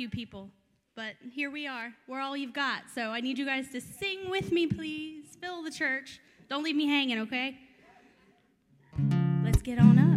few people, but here we are. We're all you've got. So I need you guys to sing with me, please. Fill the church. Don't leave me hanging, okay? Let's get on up.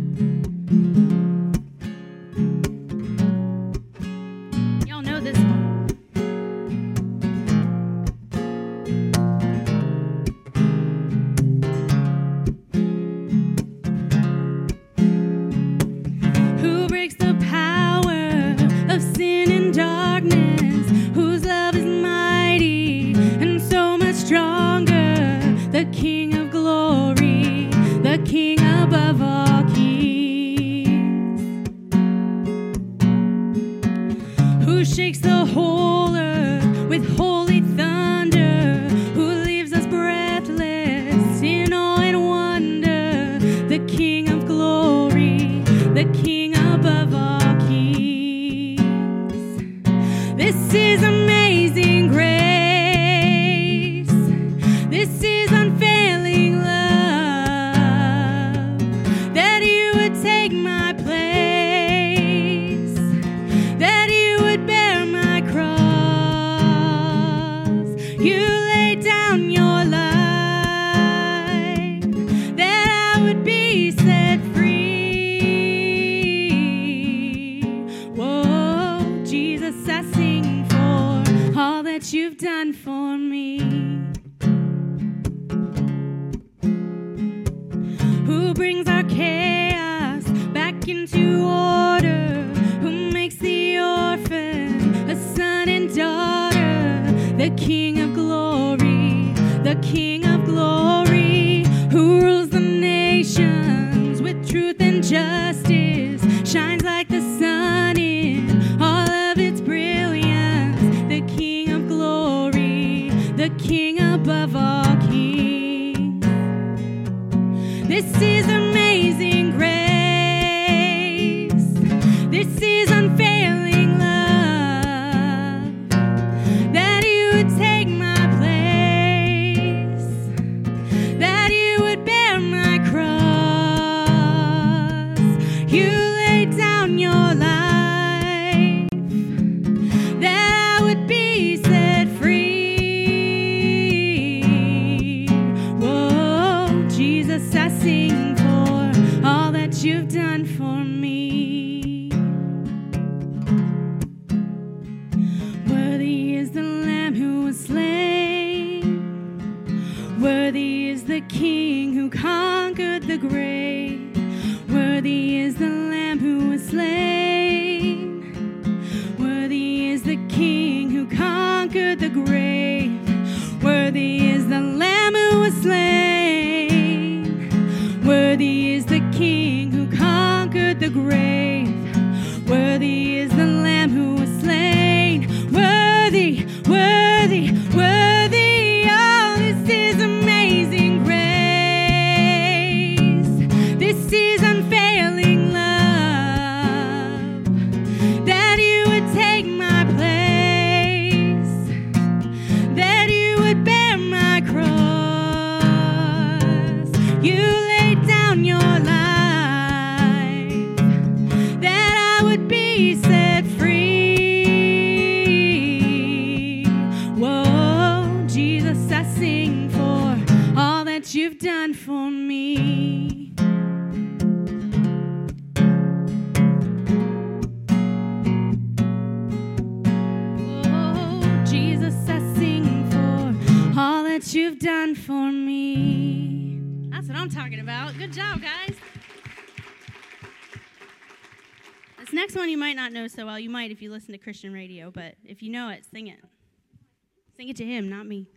Well, you might if you listen to Christian radio, but if you know it, sing it. Sing it to him, not me.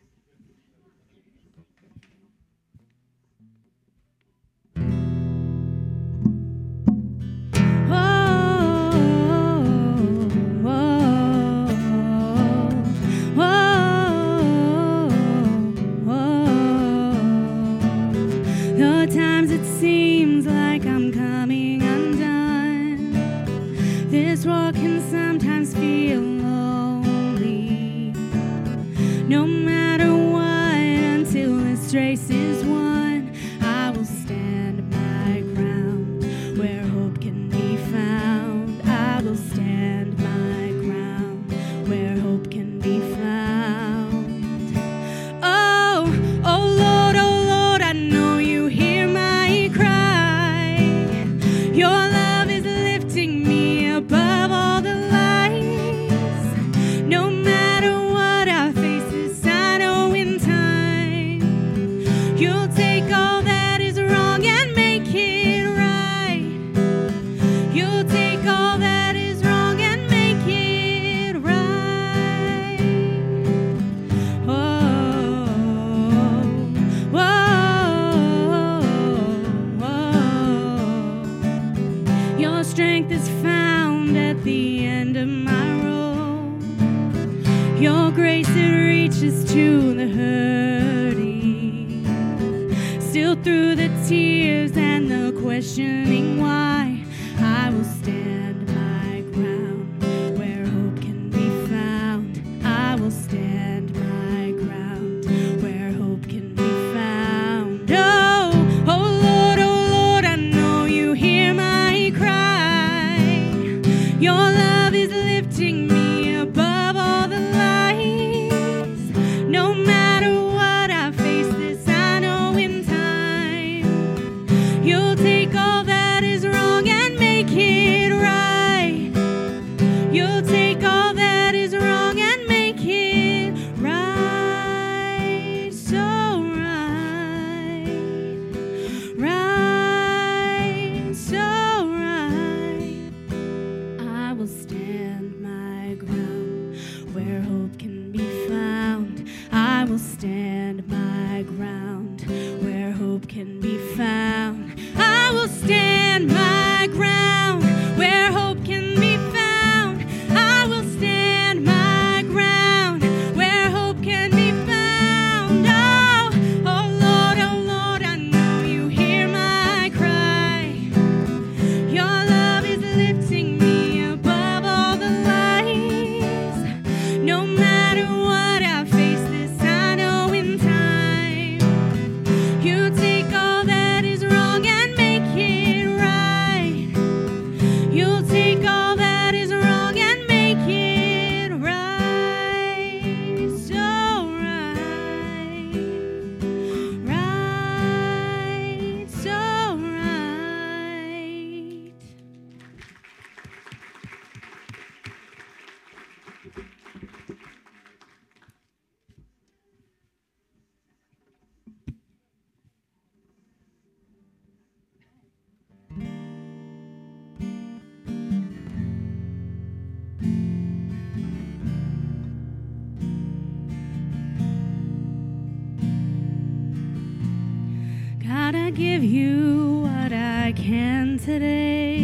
give you what I can today.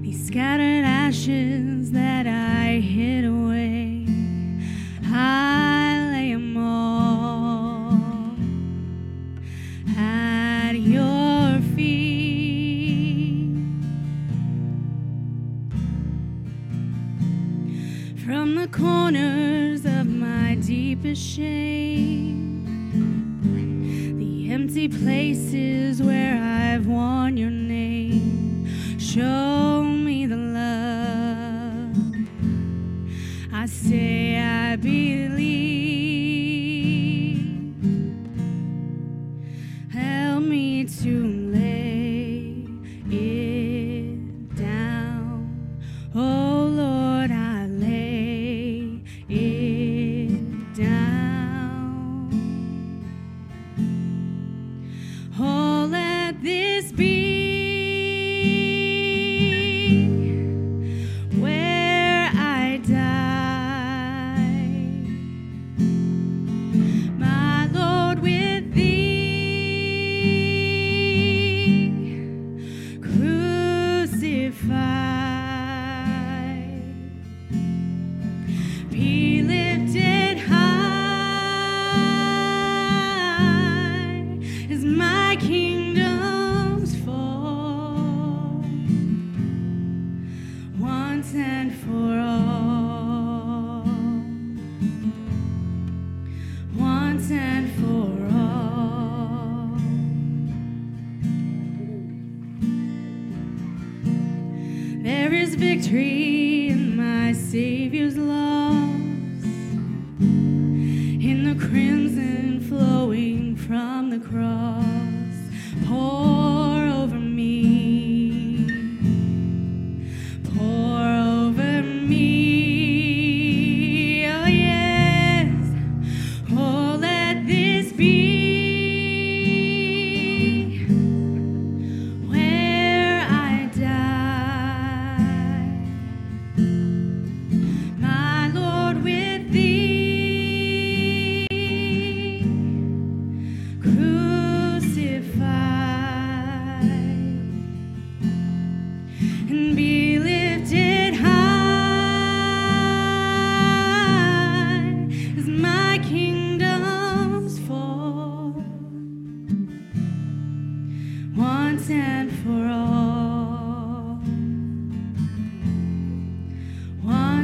These scattered ashes that I hid away, I lay them all at your feet. From the corners of my deepest shame.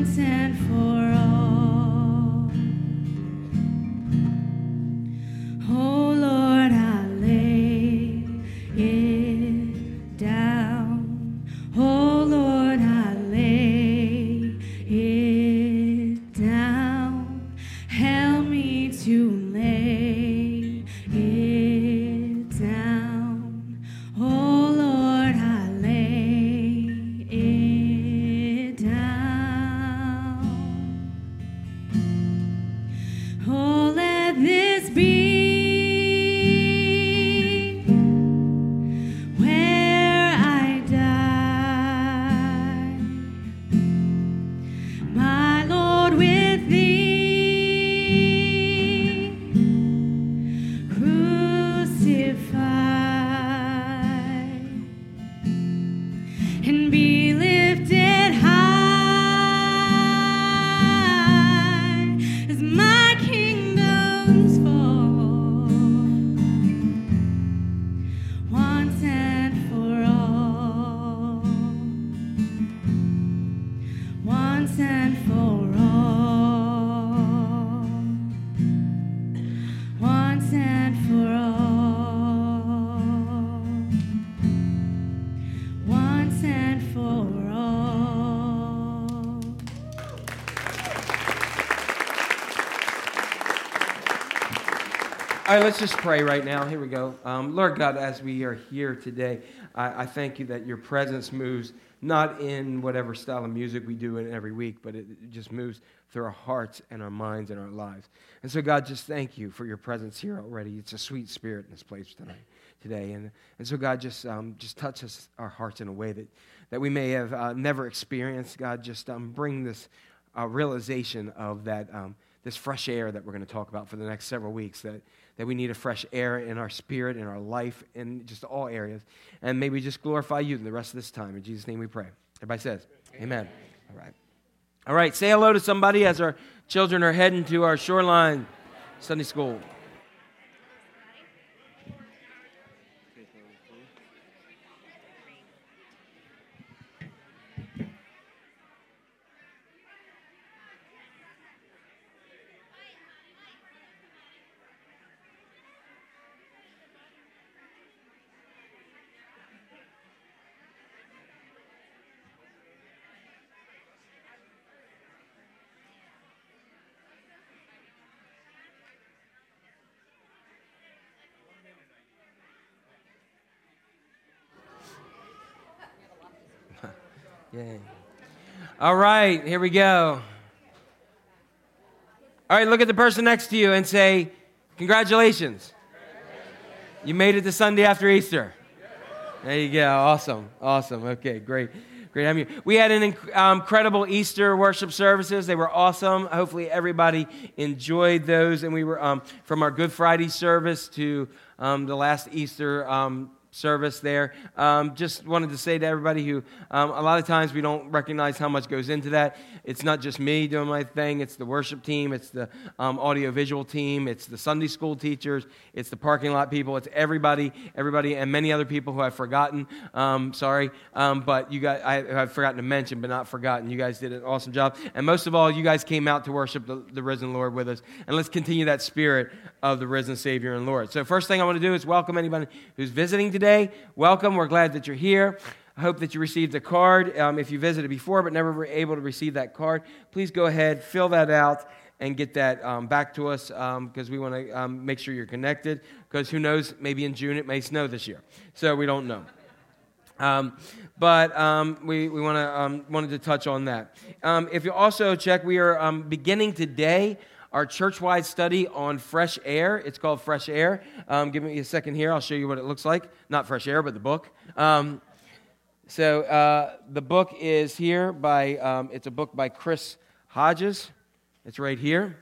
And for let's just pray right now. Here we go. Um, Lord God, as we are here today, I, I, thank you that your presence moves not in whatever style of music we do in every week, but it, just moves through our hearts and our minds and our lives. And so, God, just thank you for your presence here already. It's a sweet spirit in this place tonight, today. And, and so, God, just, um, just touch us, our hearts in a way that, that we may have uh, never experienced. God, just um, bring this uh, realization of that, um, this fresh air that we're going to talk about for the next several weeks. That that we need a fresh air in our spirit, in our life, in just all areas. And may we just glorify you in the rest of this time. In Jesus' name we pray. Everybody says, Amen. Amen. All right. All right, say hello to somebody as our children are heading to our shoreline Sunday school. Yay. All right, here we go. All right, look at the person next to you and say, Congratulations. You made it to Sunday after Easter. There you go. Awesome. Awesome. Okay, great. Great having you. We had an inc- um, incredible Easter worship services. They were awesome. Hopefully, everybody enjoyed those. And we were um, from our Good Friday service to um, the last Easter um, service there. Um, just wanted to say to everybody who, um, a lot of times we don't recognize how much goes into that. It's not just me doing my thing, it's the worship team, it's the um, audiovisual team, it's the Sunday school teachers, it's the parking lot people, it's everybody, everybody, and many other people who I've forgotten. Um, sorry, um, but you guys, I, have forgotten to mention, but not forgotten. You guys did an awesome job. And most of all, you guys came out to worship the, the risen Lord with us. And let's continue that spirit of the risen Savior and Lord. So, first thing I want to do is welcome anybody who's visiting today today. Welcome. We're glad that you're here. I hope that you received a card. Um, if you visited before but never were able to receive that card, please go ahead, fill that out, and get that um, back to us because um, we want to um, make sure you're connected. Because who knows, maybe in June it may snow this year. So we don't know. Um, but um, we, we wanna, um, wanted to touch on that. Um, if you also check, we are um, beginning today our church wide study on fresh air. It's called Fresh Air. Um, give me a second here. I'll show you what it looks like. Not fresh air, but the book. Um, so uh, the book is here by, um, it's a book by Chris Hodges. It's right here.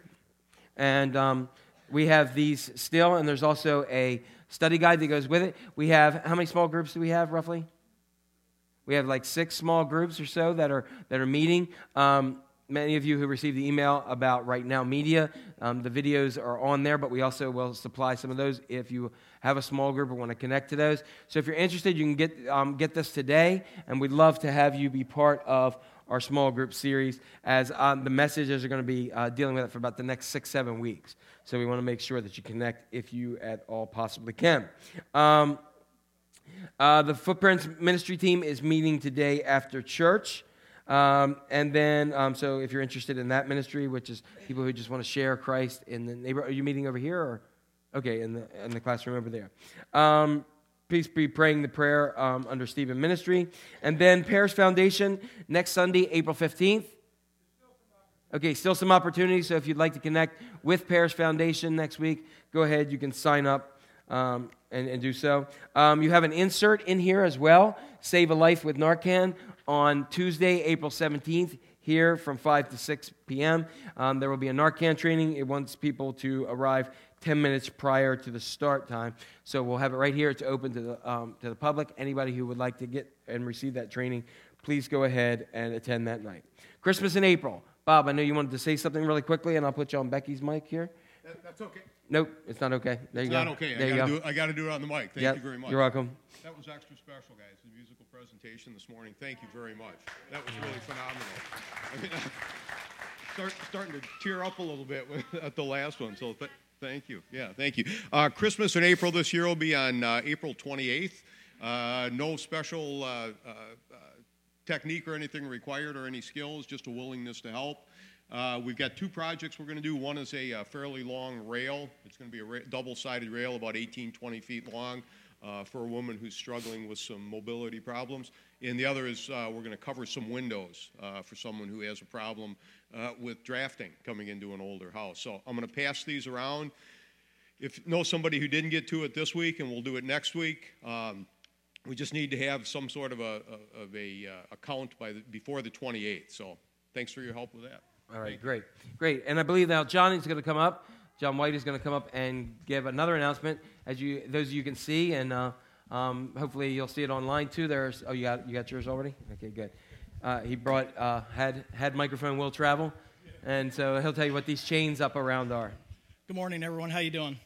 And um, we have these still, and there's also a study guide that goes with it. We have, how many small groups do we have roughly? We have like six small groups or so that are, that are meeting. Um, many of you who received the email about Right Now Media, um, the videos are on there, but we also will supply some of those if you have a small group or want to connect to those. So if you're interested, you can get, um, get this today, and we'd love to have you be part of our small group series as um, the messages are going to be uh, dealing with it for about the next six, seven weeks. So we want to make sure that you connect if you at all possibly can. Um, uh, the Footprints ministry team is meeting today after church. Um, and then, um, so if you're interested in that ministry, which is people who just want to share Christ in the neighborhood, are you meeting over here or? Okay, in the, in the classroom over there. Um, please be praying the prayer um, under Stephen Ministry. And then Parish Foundation, next Sunday, April 15th. Okay, still some opportunities. So if you'd like to connect with Parish Foundation next week, go ahead. You can sign up um, and, and, do so. Um, you have an insert in here as well Save a Life with Narcan on Tuesday, April 17th, here from 5 to 6 p.m. Um, there will be a Narcan training. It wants people to arrive 10 minutes prior to the start time. So we'll have it right here. It's open to the, um, to the public. Anybody who would like to get and receive that training, please go ahead and attend that night. Christmas in April. Bob, I know you wanted to say something really quickly, and I'll put you on Becky's mic here. That, that's okay. Nope, it's not okay. There it's you not okay. There I gotta go. Do I got to do it on the mic. Thank yep, you very much. You're welcome. That was extra special, guys. The musical presentation this morning. Thank you very much. That was really phenomenal. I mean, start, starting to tear up a little bit at the last one. So th- thank you. Yeah, thank you. Uh, Christmas in April this year will be on uh, April 28th. Uh, no special uh, uh, uh, technique or anything required or any skills, just a willingness to help. Uh, we've got two projects we're going to do. One is a, uh, fairly long rail. It's going to be a ra- double-sided rail, about 18, 20 feet long, uh, for a woman who's struggling with some mobility problems. And the other is uh, we're going to cover some windows uh, for someone who has a problem uh, with drafting coming into an older house. So I'm going to pass these around. If know somebody who didn't get to it this week, and we'll do it next week. Um, we just need to have some sort of a, of a account by the, before the 28th. So thanks for your help with that. All right, great, great. And I believe now John is going to come up. John White is going to come up and give another announcement, as you those of you can see, and uh, um, hopefully you'll see it online too. There's oh you got you got yours already. Okay, good. Uh, he brought uh, had had microphone will travel, and so he'll tell you what these chains up around are. Good morning, everyone. How you doing?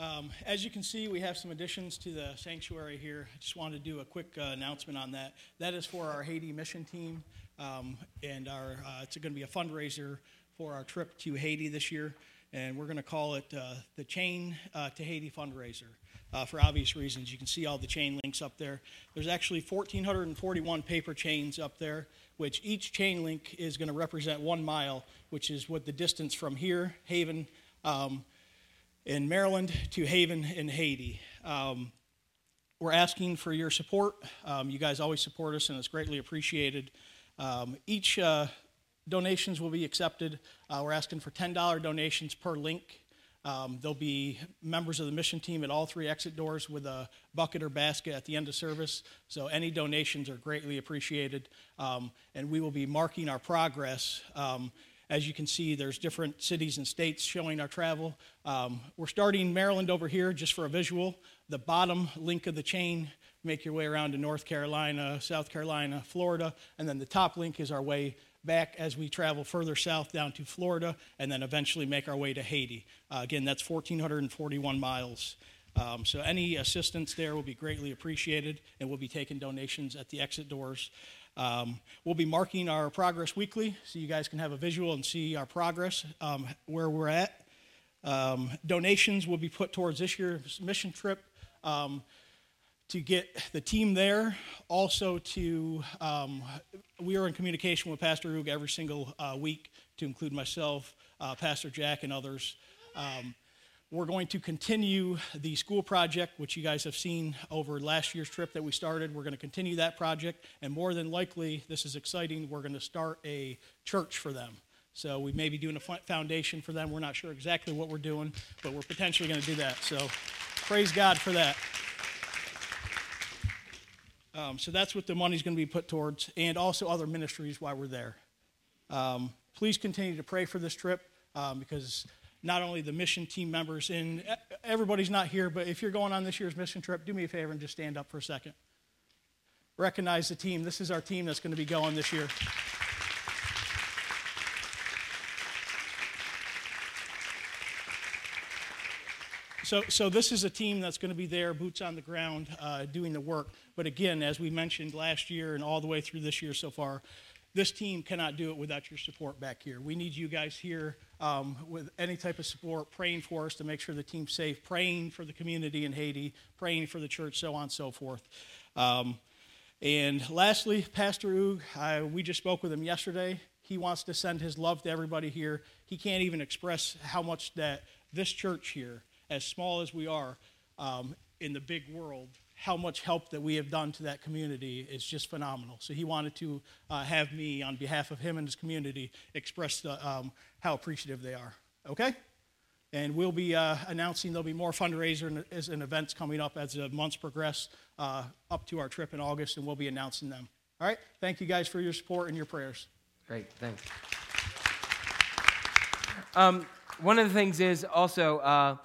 Um, as you can see, we have some additions to the sanctuary here. I just wanted to do a quick uh, announcement on that. That is for our Haiti mission team. Um, and our, uh, it's going to be a fundraiser for our trip to Haiti this year. And we're going to call it uh, the Chain uh, to Haiti Fundraiser uh, for obvious reasons. You can see all the chain links up there. There's actually 1,441 paper chains up there, which each chain link is going to represent one mile, which is what the distance from here, Haven, um, in Maryland, to Haven in Haiti. Um, we're asking for your support. Um, you guys always support us, and it's greatly appreciated. Um, each uh, donations will be accepted. Uh, we're asking for $10 donations per link. Um, there'll be members of the mission team at all three exit doors with a bucket or basket at the end of service. So any donations are greatly appreciated. Um, and we will be marking our progress. Um, as you can see, there's different cities and states showing our travel. Um, we're starting Maryland over here just for a visual. The bottom link of the chain make your way around to North Carolina, South Carolina, Florida, and then the top link is our way back as we travel further south down to Florida, and then eventually make our way to Haiti. Uh, again, that's 1,441 miles. Um, so any assistance there will be greatly appreciated, and we'll be taking donations at the exit doors. Um, we'll be marking our progress weekly, so you guys can have a visual and see our progress, um, where we're at. Um, donations will be put towards this year's mission trip. To get the team there, also to, um, we are in communication with Pastor Rug every single uh, week, to include myself, uh, Pastor Jack, and others. Um, we're going to continue the school project, which you guys have seen over last year's trip that we started. We're going to continue that project, and more than likely, this is exciting, we're going to start a church for them. So we may be doing a foundation for them. We're not sure exactly what we're doing, but we're potentially going to do that. So praise God for that. Um, so that's what the money's going to be put towards, and also other ministries while we're there. Um, please continue to pray for this trip um, because not only the mission team members, and everybody's not here, but if you're going on this year's mission trip, do me a favor and just stand up for a second. Recognize the team. This is our team that's going to be going this year. So, so this is a team that's going to be there, boots on the ground, uh, doing the work. But again, as we mentioned last year and all the way through this year so far, this team cannot do it without your support back here. We need you guys here um, with any type of support, praying for us to make sure the team's safe, praying for the community in Haiti, praying for the church, so on and so forth. Um, And lastly, Pastor Oog, I, we just spoke with him yesterday. He wants to send his love to everybody here. He can't even express how much that this church here, as small as we are um, in the big world, how much help that we have done to that community is just phenomenal. So he wanted to uh, have me, on behalf of him and his community, express the, um, how appreciative they are. Okay? And we'll be uh, announcing there'll be more fundraisers and events coming up as the months progress uh, up to our trip in August, and we'll be announcing them. All right? Thank you guys for your support and your prayers. Great, thanks. Um, one of the things is also uh,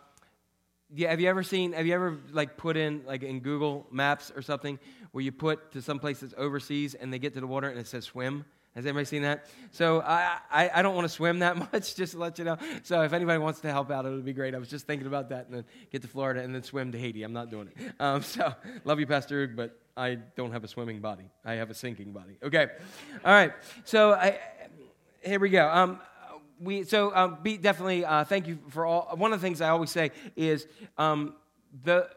yeah, have you ever seen, have you ever like put in like in Google Maps or something where you put to some place that's overseas and they get to the water and it says swim? Has anybody seen that? So I, I, I don't want to swim that much, just to let you know. So if anybody wants to help out, it would be great. I was just thinking about that and then get to Florida and then swim to Haiti. I'm not doing it. Um, so love you, Pastor but I don't have a swimming body. I have a sinking body. Okay. All right. So I, here we go. Um, we so um, be definitely uh, thank you for all. One of the things I always say is um, the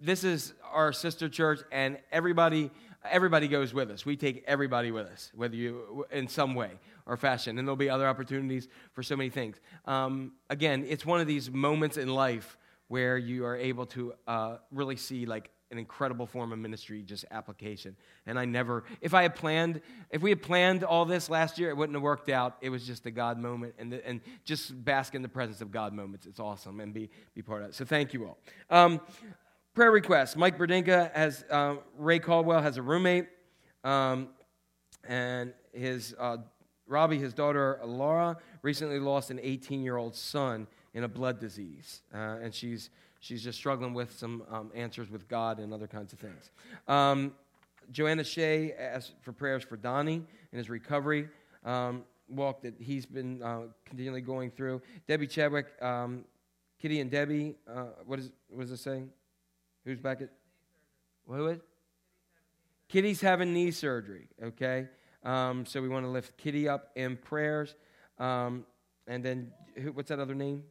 this is our sister church, and everybody everybody goes with us. We take everybody with us, whether you in some way or fashion, and there'll be other opportunities for so many things. Um, again, it's one of these moments in life where you are able to uh, really see like an incredible form of ministry, just application. And I never, if I had planned, if we had planned all this last year, it wouldn't have worked out. It was just a God moment, and, the, and just bask in the presence of God moments. It's awesome, and be, be part of it. So thank you all. Um, prayer request Mike Berdinka has, uh, Ray Caldwell has a roommate, um, and his, uh, Robbie, his daughter Laura, recently lost an 18 year old son in a blood disease, uh, and she's she's just struggling with some um, answers with God and other kinds of things. Um, Joanna Shea asked for prayers for Donnie and his recovery um, walk that he's been uh, continually going through. Debbie Chadwick, um, Kitty and Debbie, uh, what, is, what is saying? Who's back at? Who is? Kitty's having knee surgery, okay? Um, so we want to lift Kitty up in prayers. Um, and then, who, what's that other name?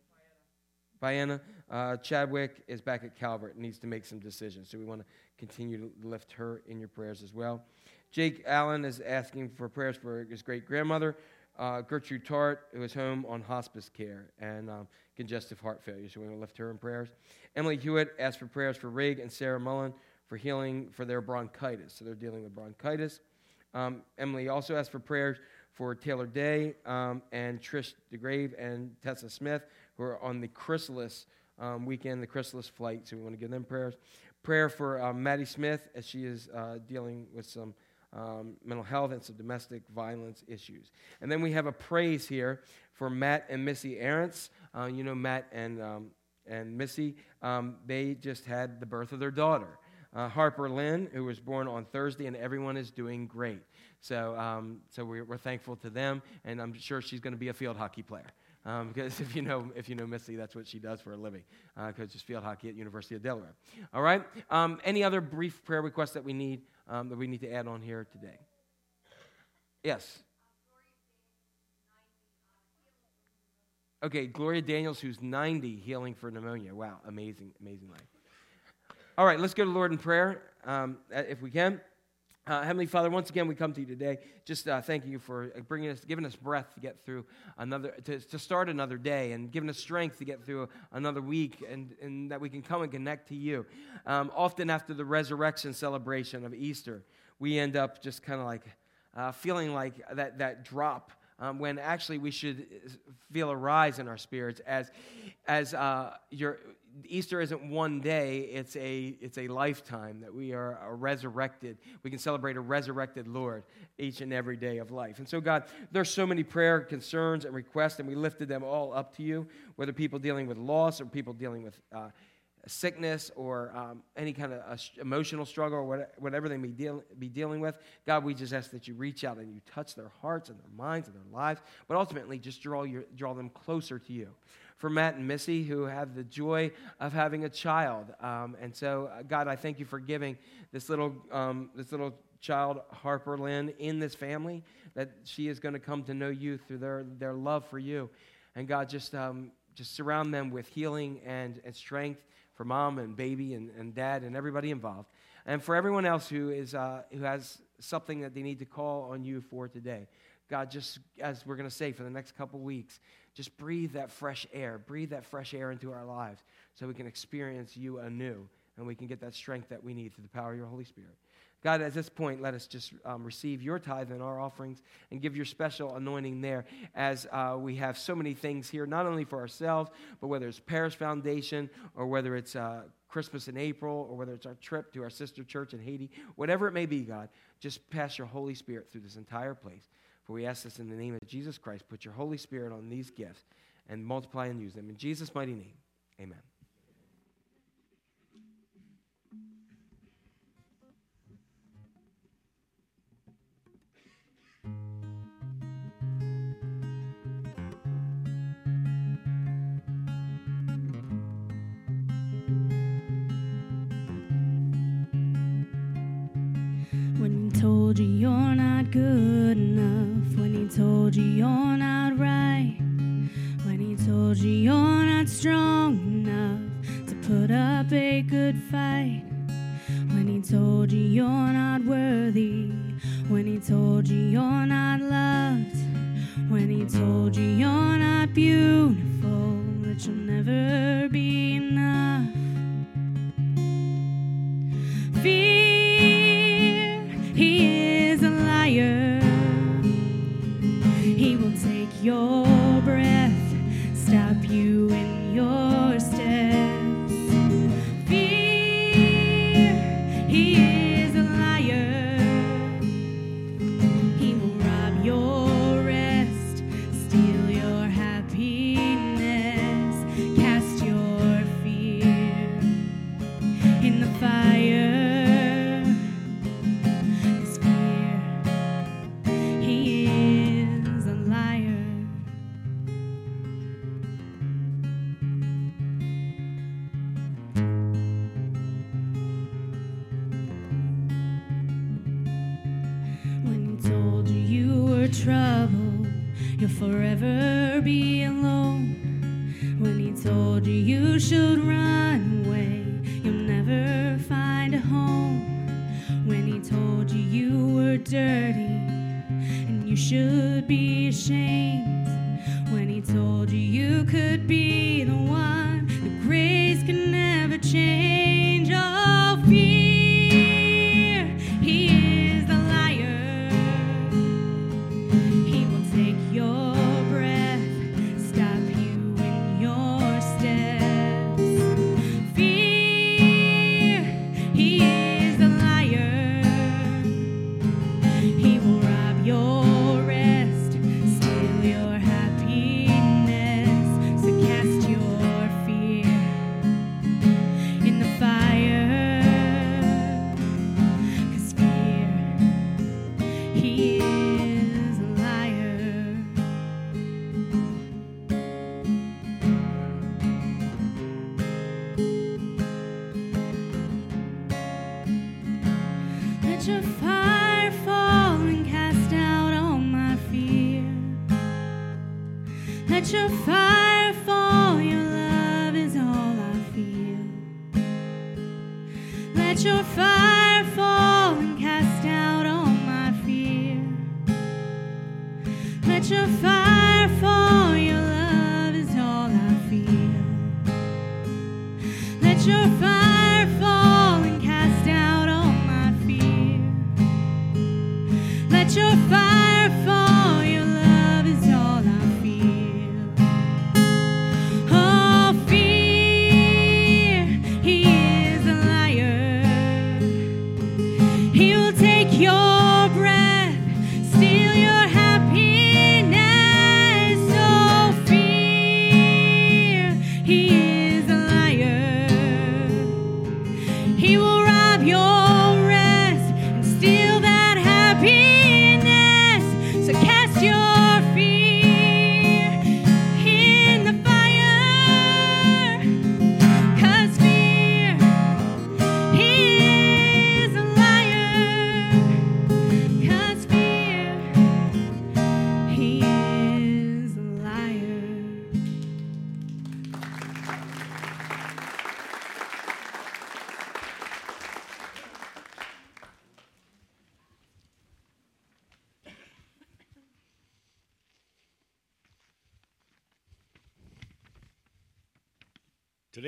Vienna. Uh, Chadwick is back at Calvert, needs to make some decisions. So we want to continue to lift her in your prayers as well. Jake Allen is asking for prayers for his great grandmother, uh, Gertrude Tart, who is home on hospice care and um, congestive heart failure. So we want to lift her in prayers. Emily Hewitt asked for prayers for Rig and Sarah Mullen for healing for their bronchitis. So they're dealing with bronchitis. Um, Emily also asked for prayers for Taylor Day um, and Trish DeGrave and Tessa Smith who are on the Chrysalis um, weekend, the Chrysalis flight, so we want to give them prayers. Prayer for um, Maddie Smith as she is uh, dealing with some um, mental health and some domestic violence issues. And then we have a praise here for Matt and Missy Arentz. Uh, you know, Matt and, um, and Missy, um, they just had the birth of their daughter. Uh, Harper Lynn, who was born on Thursday, and everyone is doing great. So, um, so we're, we're, thankful to them, and I'm sure she's going to be a field hockey player. Um, because if you know if you know Missy, that's what she does for a living. Because uh, field hockey at University of Delaware. All right. Um, any other brief prayer requests that we need um, that we need to add on here today? Yes. Okay, Gloria Daniels, who's 90, healing for pneumonia. Wow, amazing, amazing life. All right, let's go to Lord in prayer, um, if we can. Uh, Heavenly Father, once again, we come to you today. Just uh, thank you for bringing us, giving us breath to get through another, to, to start another day, and giving us strength to get through another week, and, and that we can come and connect to you. Um, often after the resurrection celebration of Easter, we end up just kind of like uh, feeling like that, that drop um, when actually we should feel a rise in our spirits as, as uh, your, Easter isn't one day, it's a, it's a lifetime that we are resurrected. We can celebrate a resurrected Lord each and every day of life. And so, God, there's so many prayer concerns and requests, and we lifted them all up to you, whether people dealing with loss or people dealing with uh, sickness or um, any kind of emotional struggle or whatever they may deal, be dealing with. God, we just ask that you reach out and you touch their hearts and their minds and their lives, but ultimately just draw, your, draw them closer to you for Matt and Missy, who have the joy of having a child. Um, and so, uh, God, I thank you for giving this little, um, this little child, Harper Lynn, in this family, that she is going to come to know you through their, their love for you. And God, just, um, just surround them with healing and, and strength for mom and baby and, and dad and everybody involved. And for everyone else who, is, uh, who has something that they need to call on you for today, God, just as we're going to say for the next couple weeks, just breathe that fresh air. Breathe that fresh air into our lives so we can experience you anew and we can get that strength that we need through the power of your Holy Spirit. God, at this point, let us just um, receive your tithe and our offerings and give your special anointing there as uh, we have so many things here, not only for ourselves, but whether it's Parish Foundation or whether it's uh, Christmas in April or whether it's our trip to our sister church in Haiti, whatever it may be, God, just pass your Holy Spirit through this entire place. For we ask this in the name of Jesus Christ. Put your Holy Spirit on these gifts and multiply and use them. In Jesus' mighty name, amen. You you're not good enough, when he told you you're not right, when he told you you're not strong enough to put up a good fight, when he told you you're not worthy, when he told you you're not loved, when he told you you're not beautiful, that you'll never should run away, you'll never find a home. When he told you you were dirty and you should be ashamed. When he told you you could be the one,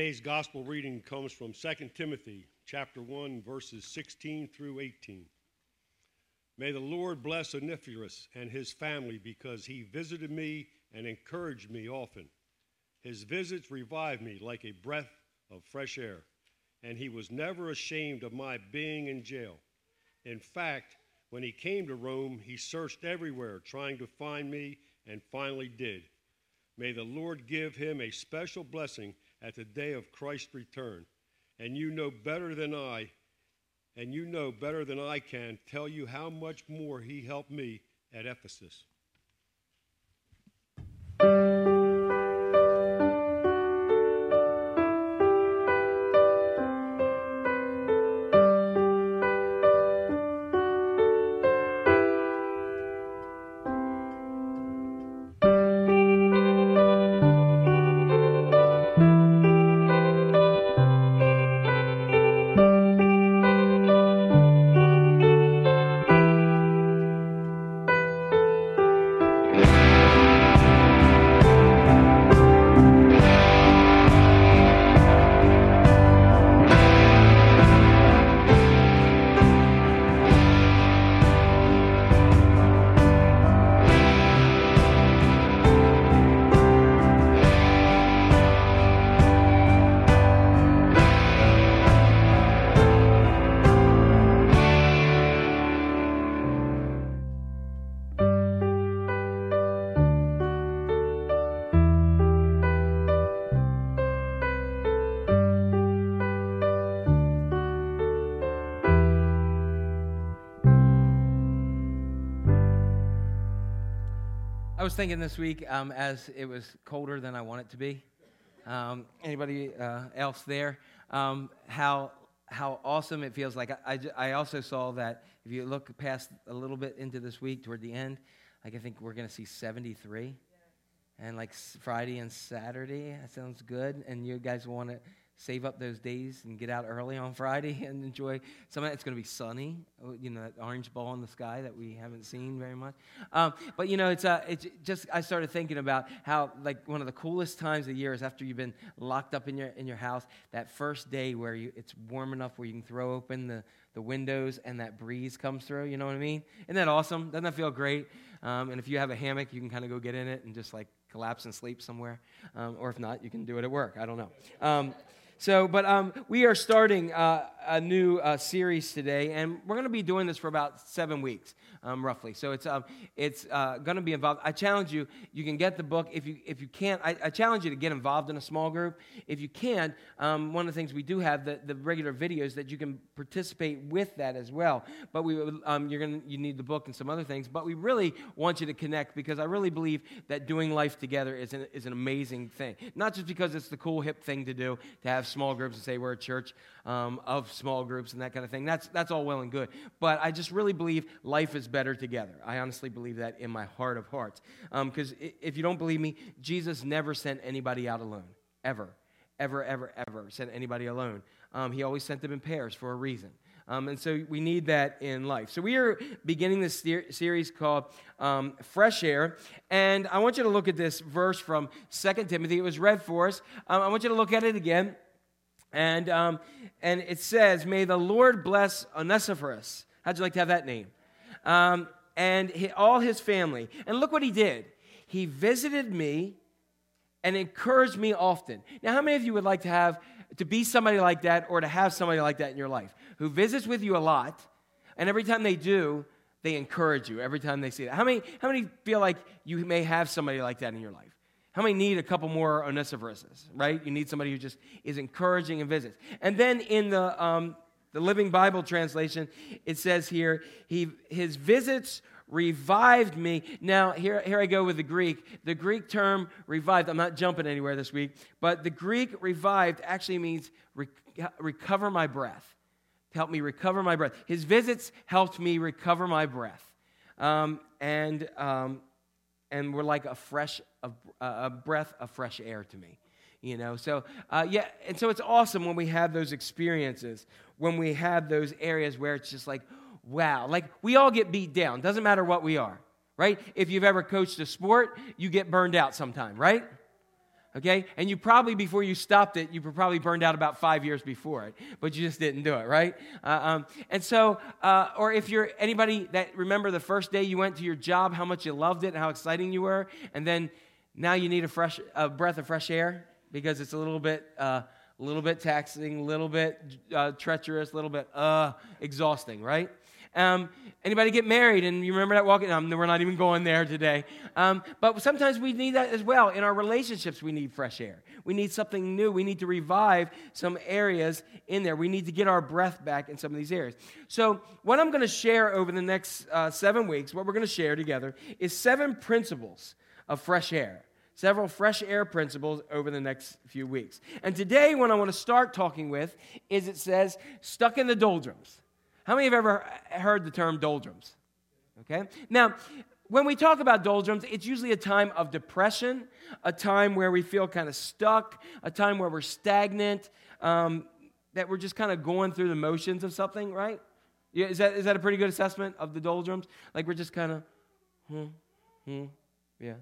Today's gospel reading comes from 2 Timothy chapter 1 verses 16 through 18. May the Lord bless Onesiphorus and his family because he visited me and encouraged me often. His visits revived me like a breath of fresh air, and he was never ashamed of my being in jail. In fact, when he came to Rome, he searched everywhere trying to find me and finally did. May the Lord give him a special blessing at the day of Christ's return. And you know better than I, and you know better than I can tell you how much more he helped me at Ephesus. Thinking this week um, as it was colder than I want it to be. Um, anybody uh, else there? Um, how how awesome it feels like. I, I, I, also saw that if you look past a little bit into this week toward the end, like I think we're going to see 73. And like Friday and Saturday, that sounds good. And you guys want to save up those days and get out early on Friday and enjoy some of it. It's going to be sunny, oh, you know, that orange ball in the sky that we haven't seen very much. Um, but, you know, it's, uh, it's just, I started thinking about how, like, one of the coolest times of the year is after you've been locked up in your, in your house, that first day where you, it's warm enough where you can throw open the, the windows and that breeze comes through. You know what I mean? Isn't that awesome? Doesn't that feel great? Um, and if you have a hammock, you can kind of go get in it and just, like, collapse and sleep somewhere. Um, or if not, you can do it at work. I don't know. So, but um, we are starting uh, a new uh, series today, and we're going to be doing this for about seven weeks um, roughly. So it's, um, it's uh, going to be involved. I challenge you, you can get the book. If you, if you can't, I, I challenge you to get involved in a small group. If you can, um, one of the things we do have, the, the regular videos that you can participate with that as well. But we, um, you're gonna, you need the book and some other things. But we really want you to connect because I really believe that doing life together is an, is an amazing thing. Not just because it's the cool, hip thing to do, to have small groups and say we're a church um, of small groups and that kind of thing. That's, that's all well and good. But I just really believe life is better together. I honestly believe that in my heart of hearts. Because um, if you don't believe me, Jesus never sent anybody out alone, ever. Ever, ever, ever sent anybody alone. Um, he always sent them in pairs for a reason. Um, and so we need that in life. So we are beginning this ser- series called um, Fresh Air. And I want you to look at this verse from 2 Timothy. It was read for us. Um, I want you to look at it again. And, um, and it says, May the Lord bless Onesiphorus. How'd you like to have that name? Um, and he, all his family. And look what he did. He visited me and encouraged me often. Now, how many of you would like to have to be somebody like that or to have somebody like that in your life who visits with you a lot, and every time they do, they encourage you every time they see that? How many, how many feel like you may have somebody like that in your life? How many need a couple more Onesiphorus, right? You need somebody who just is encouraging and visits. And then in the, um, the Living Bible translation, it says here, he, his visits revived me. Now, here, here I go with the Greek. The Greek term revived, I'm not jumping anywhere this week, but the Greek revived actually means re- recover my breath. Help me recover my breath. His visits helped me recover my breath. Um, and um, and were like a fresh a, a breath of fresh air to me you know so uh, yeah and so it's awesome when we have those experiences when we have those areas where it's just like wow like we all get beat down doesn't matter what we are right if you've ever coached a sport you get burned out sometime right okay? And you probably, before you stopped it, you were probably burned out about five years before it, but you just didn't do it, right? Uh, um, and so, uh, or if you're anybody that remember the first day you went to your job, how much you loved it and how exciting you were, and then now you need a fresh a breath of fresh air because it's a little bit. Uh, a little bit taxing, a little bit uh, treacherous, a little bit uh, exhausting, right? Um, anybody get married and you remember that walking? Um, we're not even going there today. Um, but sometimes we need that as well. In our relationships, we need fresh air. We need something new. We need to revive some areas in there. We need to get our breath back in some of these areas. So, what I'm going to share over the next uh, seven weeks, what we're going to share together, is seven principles of fresh air several fresh air principles over the next few weeks. And today, what I want to start talking with is it says, stuck in the doldrums. How many have ever heard the term doldrums? Okay? Now, when we talk about doldrums, it's usually a time of depression, a time where we feel kind of stuck, a time where we're stagnant, um, that we're just kind of going through the motions of something, right? Yeah, is, that, is that a pretty good assessment of the doldrums? Like we're just kind of, hmm, hmm, yeah,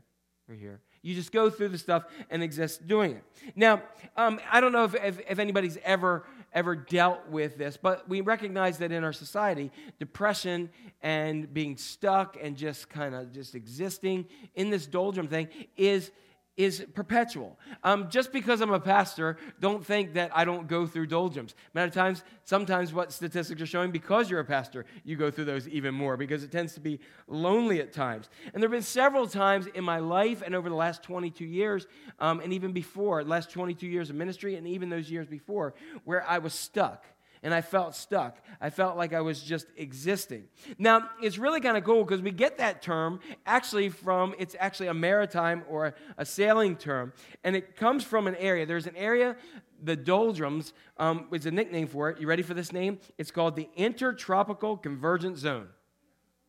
we're here. You just go through the stuff and exist doing it. Now, um, I don't know if, if, if anybody's ever ever dealt with this, but we recognize that in our society, depression and being stuck and just kind of just existing in this doldrum thing is is perpetual. Um, just because I'm a pastor, don't think that I don't go through doldrums. Many times, sometimes what statistics are showing, because you're a pastor, you go through those even more because it tends to be lonely at times. And there have been several times in my life and over the last 22 years, um, and even before, last 22 years of ministry, and even those years before, where I was stuck and I felt stuck. I felt like I was just existing. Now, it's really kind of cool because we get that term actually from, it's actually a maritime or a sailing term, and it comes from an area. There's an area, the doldrums um, is a nickname for it. You ready for this name? It's called the Intertropical Convergence Zone.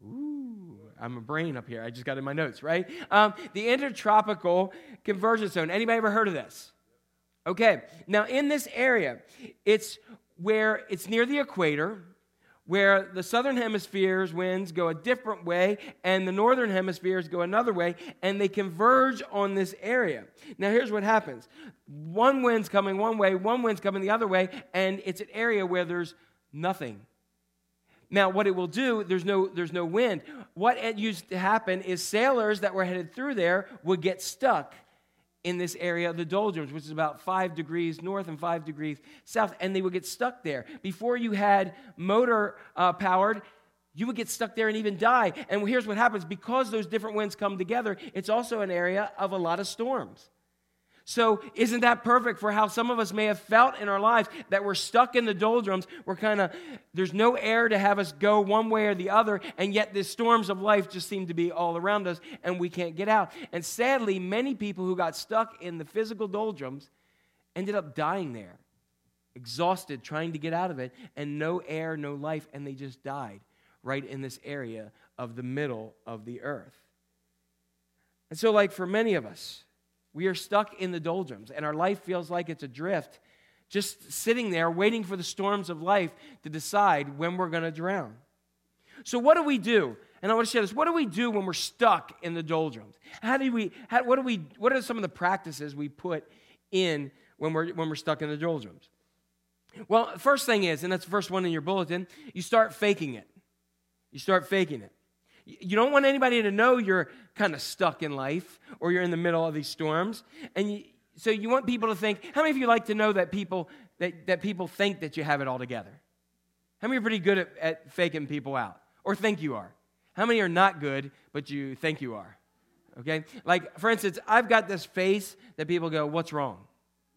Ooh, I'm a brain up here. I just got in my notes, right? Um, the Intertropical Convergence Zone. Anybody ever heard of this? Okay, now in this area, it's where it's near the equator, where the southern hemisphere's winds go a different way and the northern hemisphere's go another way, and they converge on this area. Now, here's what happens one wind's coming one way, one wind's coming the other way, and it's an area where there's nothing. Now, what it will do, there's no, there's no wind. What used to happen is sailors that were headed through there would get stuck in this area of the doldrums, which is about five degrees north and five degrees south, and they would get stuck there. Before you had motor uh, powered, you would get stuck there and even die. And here's what happens because those different winds come together, it's also an area of a lot of storms. So, isn't that perfect for how some of us may have felt in our lives that we're stuck in the doldrums? We're kind of, there's no air to have us go one way or the other, and yet the storms of life just seem to be all around us, and we can't get out. And sadly, many people who got stuck in the physical doldrums ended up dying there, exhausted, trying to get out of it, and no air, no life, and they just died right in this area of the middle of the earth. And so, like for many of us, we are stuck in the doldrums, and our life feels like it's adrift, just sitting there waiting for the storms of life to decide when we're going to drown. So, what do we do? And I want to share this. What do we do when we're stuck in the doldrums? How do we, how, what, do we, what are some of the practices we put in when we're, when we're stuck in the doldrums? Well, first thing is, and that's the first one in your bulletin, you start faking it. You start faking it. You don't want anybody to know you're kind of stuck in life or you're in the middle of these storms. And you, so you want people to think, how many of you like to know that people, that, that people think that you have it all together? How many are pretty good at, at faking people out or think you are? How many are not good, but you think you are? Okay? Like, for instance, I've got this face that people go, What's wrong?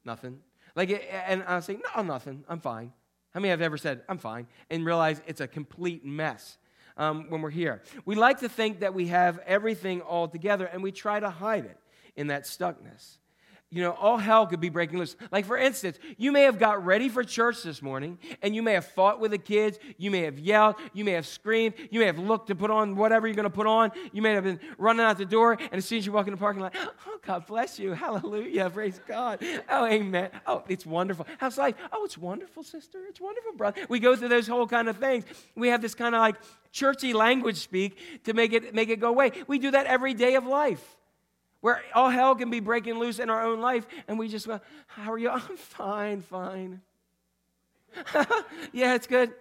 Nothing. Like, and I say, No, nothing. I'm fine. How many have ever said, I'm fine, and realize it's a complete mess? Um, when we're here. We like to think that we have everything all together, and we try to hide it in that stuckness you know, all hell could be breaking loose. Like, for instance, you may have got ready for church this morning and you may have fought with the kids, you may have yelled, you may have screamed, you may have looked to put on whatever you're going to put on, you may have been running out the door, and as soon as you walk in the parking lot, oh, God bless you, hallelujah, praise God, oh, amen, oh, it's wonderful. How's life? Oh, it's wonderful, sister, it's wonderful, brother. We go through those whole kind of things. We have this kind of like churchy language speak to make it, make it go away. We do that every day of life. Where all hell can be breaking loose in our own life, and we just go, How are you? I'm fine, fine. yeah, it's good.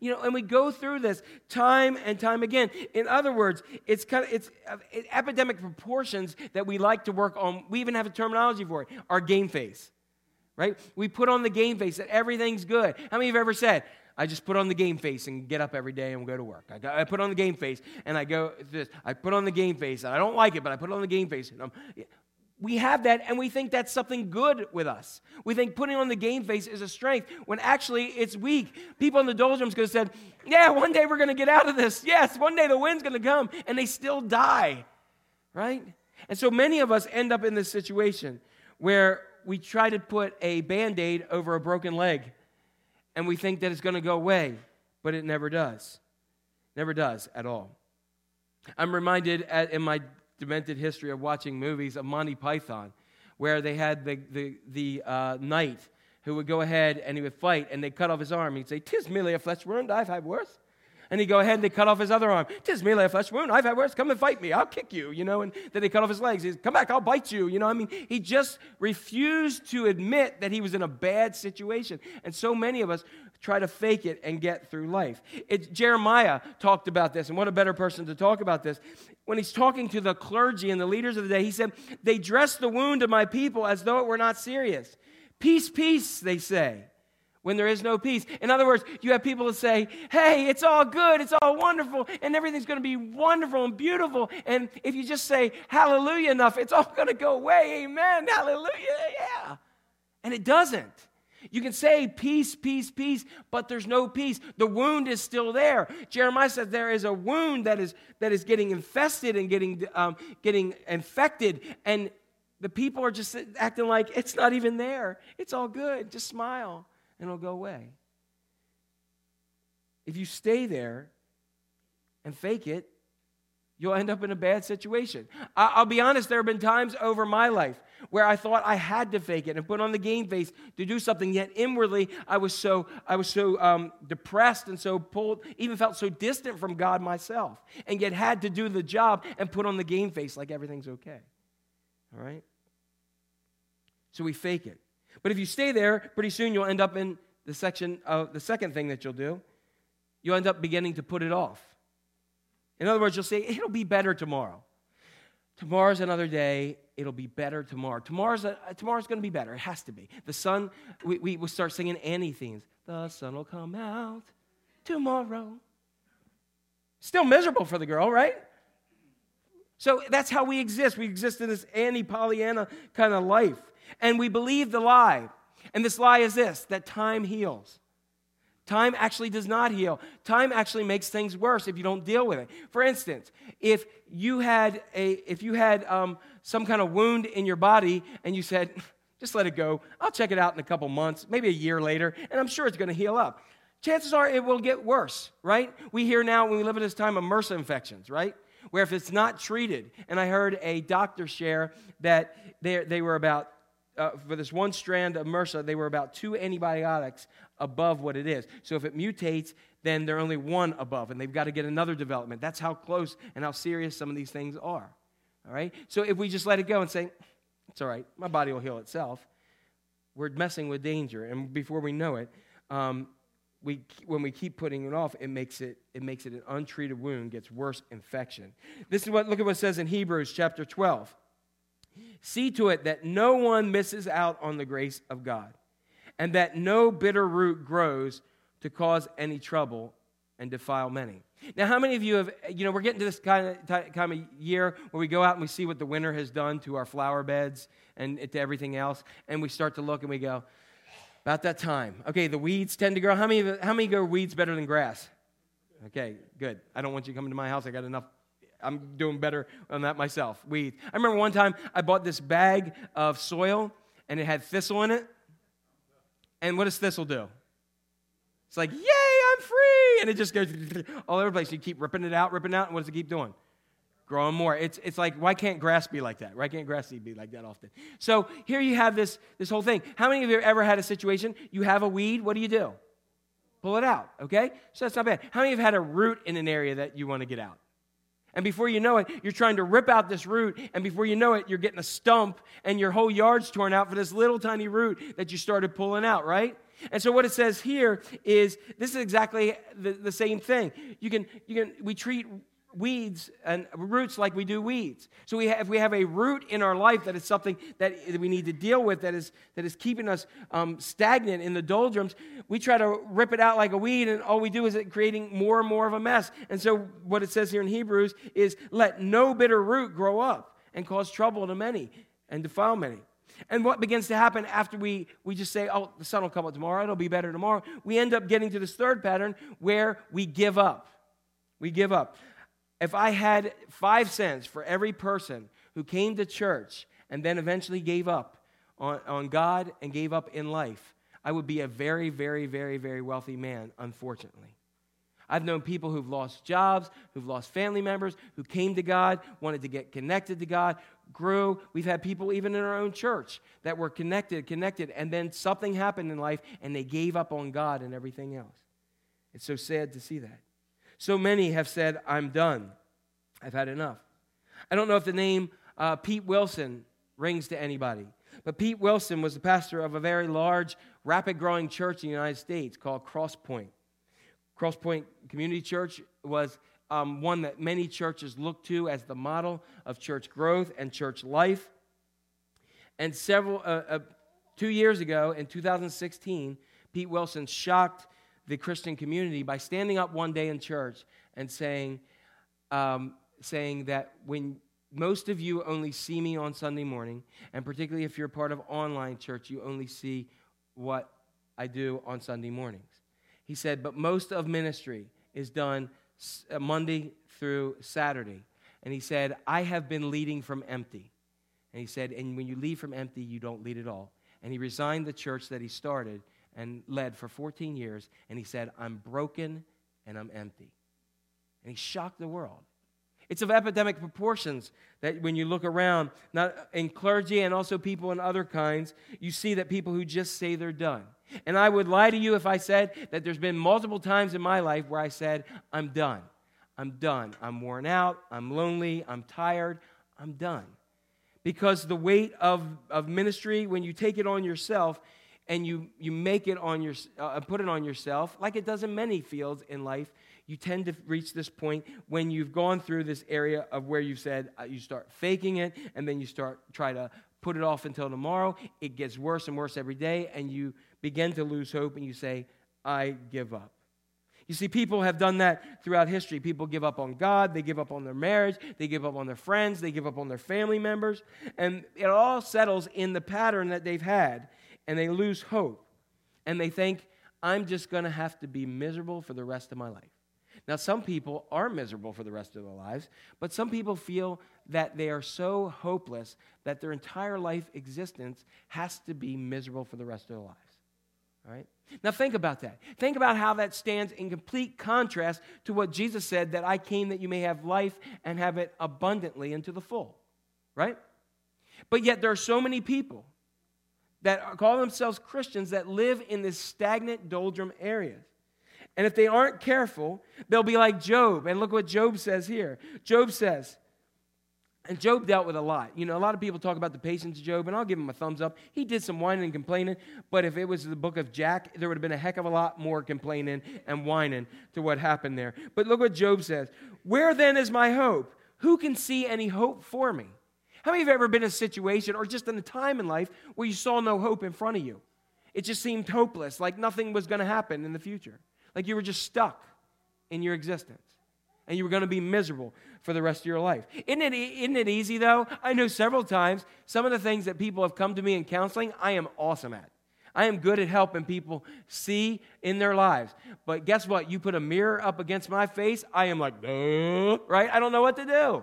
You know, and we go through this time and time again. In other words, it's kind of it's uh, epidemic proportions that we like to work on. We even have a terminology for it: our game face, right? We put on the game face that everything's good. How many of you have ever said, "I just put on the game face and get up every day and go to work"? I, I put on the game face and I go this. I put on the game face and I don't like it, but I put on the game face and I'm we have that and we think that's something good with us. We think putting on the game face is a strength when actually it's weak. People in the doldrums could have said, Yeah, one day we're going to get out of this. Yes, one day the wind's going to come, and they still die, right? And so many of us end up in this situation where we try to put a band aid over a broken leg and we think that it's going to go away, but it never does. Never does at all. I'm reminded at, in my demented history of watching movies of Monty Python, where they had the, the, the uh, knight who would go ahead and he would fight and they'd cut off his arm. He'd say, Tis merely a flesh wound, I've had worse. And he'd go ahead and they cut off his other arm. Tis merely a flesh wound, I've had worse. Come and fight me, I'll kick you, you know. And then they cut off his legs. He'd come back, I'll bite you, you know. I mean, he just refused to admit that he was in a bad situation. And so many of us try to fake it and get through life. It, Jeremiah talked about this, and what a better person to talk about this when he's talking to the clergy and the leaders of the day, he said, They dress the wound of my people as though it were not serious. Peace, peace, they say, when there is no peace. In other words, you have people that say, Hey, it's all good, it's all wonderful, and everything's going to be wonderful and beautiful. And if you just say hallelujah enough, it's all going to go away. Amen. Hallelujah. Yeah. And it doesn't. You can say peace, peace, peace, but there's no peace. The wound is still there. Jeremiah says there is a wound that is, that is getting infested and getting, um, getting infected, and the people are just acting like it's not even there. It's all good. Just smile, and it'll go away. If you stay there and fake it, you'll end up in a bad situation. I'll be honest, there have been times over my life where I thought I had to fake it and put on the game face to do something. Yet inwardly, I was so I was so um, depressed and so pulled, even felt so distant from God myself, and yet had to do the job and put on the game face like everything's okay. All right. So we fake it. But if you stay there, pretty soon you'll end up in the section of the second thing that you'll do. You'll end up beginning to put it off. In other words, you'll say, it'll be better tomorrow. Tomorrow's another day. It'll be better tomorrow. Tomorrow's, a, uh, tomorrow's going to be better. It has to be. The sun, we, we will start singing Annie themes. The sun will come out tomorrow. Still miserable for the girl, right? So that's how we exist. We exist in this Annie Pollyanna kind of life. And we believe the lie. And this lie is this that time heals. Time actually does not heal. Time actually makes things worse if you don't deal with it. For instance, if you had a if you had um, some kind of wound in your body and you said, "Just let it go. I'll check it out in a couple months, maybe a year later, and I'm sure it's going to heal up." Chances are it will get worse, right? We hear now when we live in this time of MRSA infections, right? Where if it's not treated, and I heard a doctor share that they, they were about uh, for this one strand of MRSA, they were about two antibiotics above what it is. So if it mutates, then they're only one above, and they've got to get another development. That's how close and how serious some of these things are. All right? So if we just let it go and say, it's all right, my body will heal itself, we're messing with danger. And before we know it, um, we, when we keep putting it off, it makes it, it makes it an untreated wound, gets worse infection. This is what, look at what it says in Hebrews chapter 12. See to it that no one misses out on the grace of God and that no bitter root grows to cause any trouble and defile many. Now, how many of you have, you know, we're getting to this kind of, of year where we go out and we see what the winter has done to our flower beds and to everything else, and we start to look and we go, about that time. Okay, the weeds tend to grow. How many, how many grow weeds better than grass? Okay, good. I don't want you coming to my house. I got enough. I'm doing better on that myself. Weeds. I remember one time I bought this bag of soil and it had thistle in it. And what does thistle do? It's like, yay, I'm free. And it just goes all over the place. You keep ripping it out, ripping it out, and what does it keep doing? Growing more. It's, it's like, why can't grass be like that? Why can't grass be like that often? So here you have this, this whole thing. How many of you have ever had a situation? You have a weed, what do you do? Pull it out, okay? So that's not bad. How many of you have had a root in an area that you want to get out? And before you know it, you're trying to rip out this root. And before you know it, you're getting a stump and your whole yard's torn out for this little tiny root that you started pulling out, right? And so what it says here is this is exactly the, the same thing. You can, you can, we treat weeds and roots like we do weeds. So we have, if we have a root in our life that is something that we need to deal with, that is, that is keeping us um, stagnant in the doldrums, we try to rip it out like a weed, and all we do is it creating more and more of a mess. And so what it says here in Hebrews is, let no bitter root grow up and cause trouble to many and defile many. And what begins to happen after we, we just say, oh, the sun will come up tomorrow, it'll be better tomorrow, we end up getting to this third pattern where we give up. We give up. If I had five cents for every person who came to church and then eventually gave up on, on God and gave up in life, I would be a very, very, very, very wealthy man, unfortunately. I've known people who've lost jobs, who've lost family members, who came to God, wanted to get connected to God, grew. We've had people even in our own church that were connected, connected, and then something happened in life and they gave up on God and everything else. It's so sad to see that. So many have said, I'm done. I've had enough. I don't know if the name uh, Pete Wilson rings to anybody, but Pete Wilson was the pastor of a very large, rapid growing church in the United States called Crosspoint. Crosspoint Community Church was um, one that many churches look to as the model of church growth and church life. And several, uh, uh, two years ago in 2016, Pete Wilson shocked the Christian community by standing up one day in church and saying, um, saying that when most of you only see me on Sunday morning, and particularly if you're part of online church, you only see what I do on Sunday mornings. He said, but most of ministry is done uh, Monday through Saturday. And he said, I have been leading from empty. And he said, and when you lead from empty, you don't lead at all. And he resigned the church that he started and led for 14 years, and he said, I'm broken and I'm empty. And he shocked the world. It's of epidemic proportions that when you look around, not in clergy and also people in other kinds, you see that people who just say they're done. And I would lie to you if I said that there's been multiple times in my life where I said, I'm done. I'm done. I'm worn out. I'm lonely. I'm tired. I'm done. Because the weight of, of ministry, when you take it on yourself, and you, you make it on your, uh, put it on yourself, like it does in many fields in life, you tend to reach this point when you've gone through this area of where you've said uh, you start faking it, and then you start try to put it off until tomorrow. It gets worse and worse every day, and you begin to lose hope, and you say, "I give up." You see, people have done that throughout history. People give up on God, they give up on their marriage, they give up on their friends, they give up on their family members, and it all settles in the pattern that they've had and they lose hope and they think, I'm just going to have to be miserable for the rest of my life. Now, some people are miserable for the rest of their lives, but some people feel that they are so hopeless that their entire life existence has to be miserable for the rest of their lives. All right? Now, think about that. Think about how that stands in complete contrast to what Jesus said that I came that you may have life and have it abundantly and to the full. Right? But yet, there are so many people that call themselves Christians that live in this stagnant doldrum areas. And if they aren't careful, they'll be like Job. And look what Job says here. Job says, and Job dealt with a lot. You know, a lot of people talk about the patience of Job, and I'll give him a thumbs up. He did some whining and complaining, but if it was the book of Jack, there would have been a heck of a lot more complaining and whining to what happened there. But look what Job says Where then is my hope? Who can see any hope for me? How many of you have ever been in a situation or just in a time in life where you saw no hope in front of you? It just seemed hopeless, like nothing was going to happen in the future. Like you were just stuck in your existence and you were going to be miserable for the rest of your life. Isn't it, isn't it easy though? I know several times some of the things that people have come to me in counseling, I am awesome at. I am good at helping people see in their lives. But guess what? You put a mirror up against my face, I am like, right? I don't know what to do.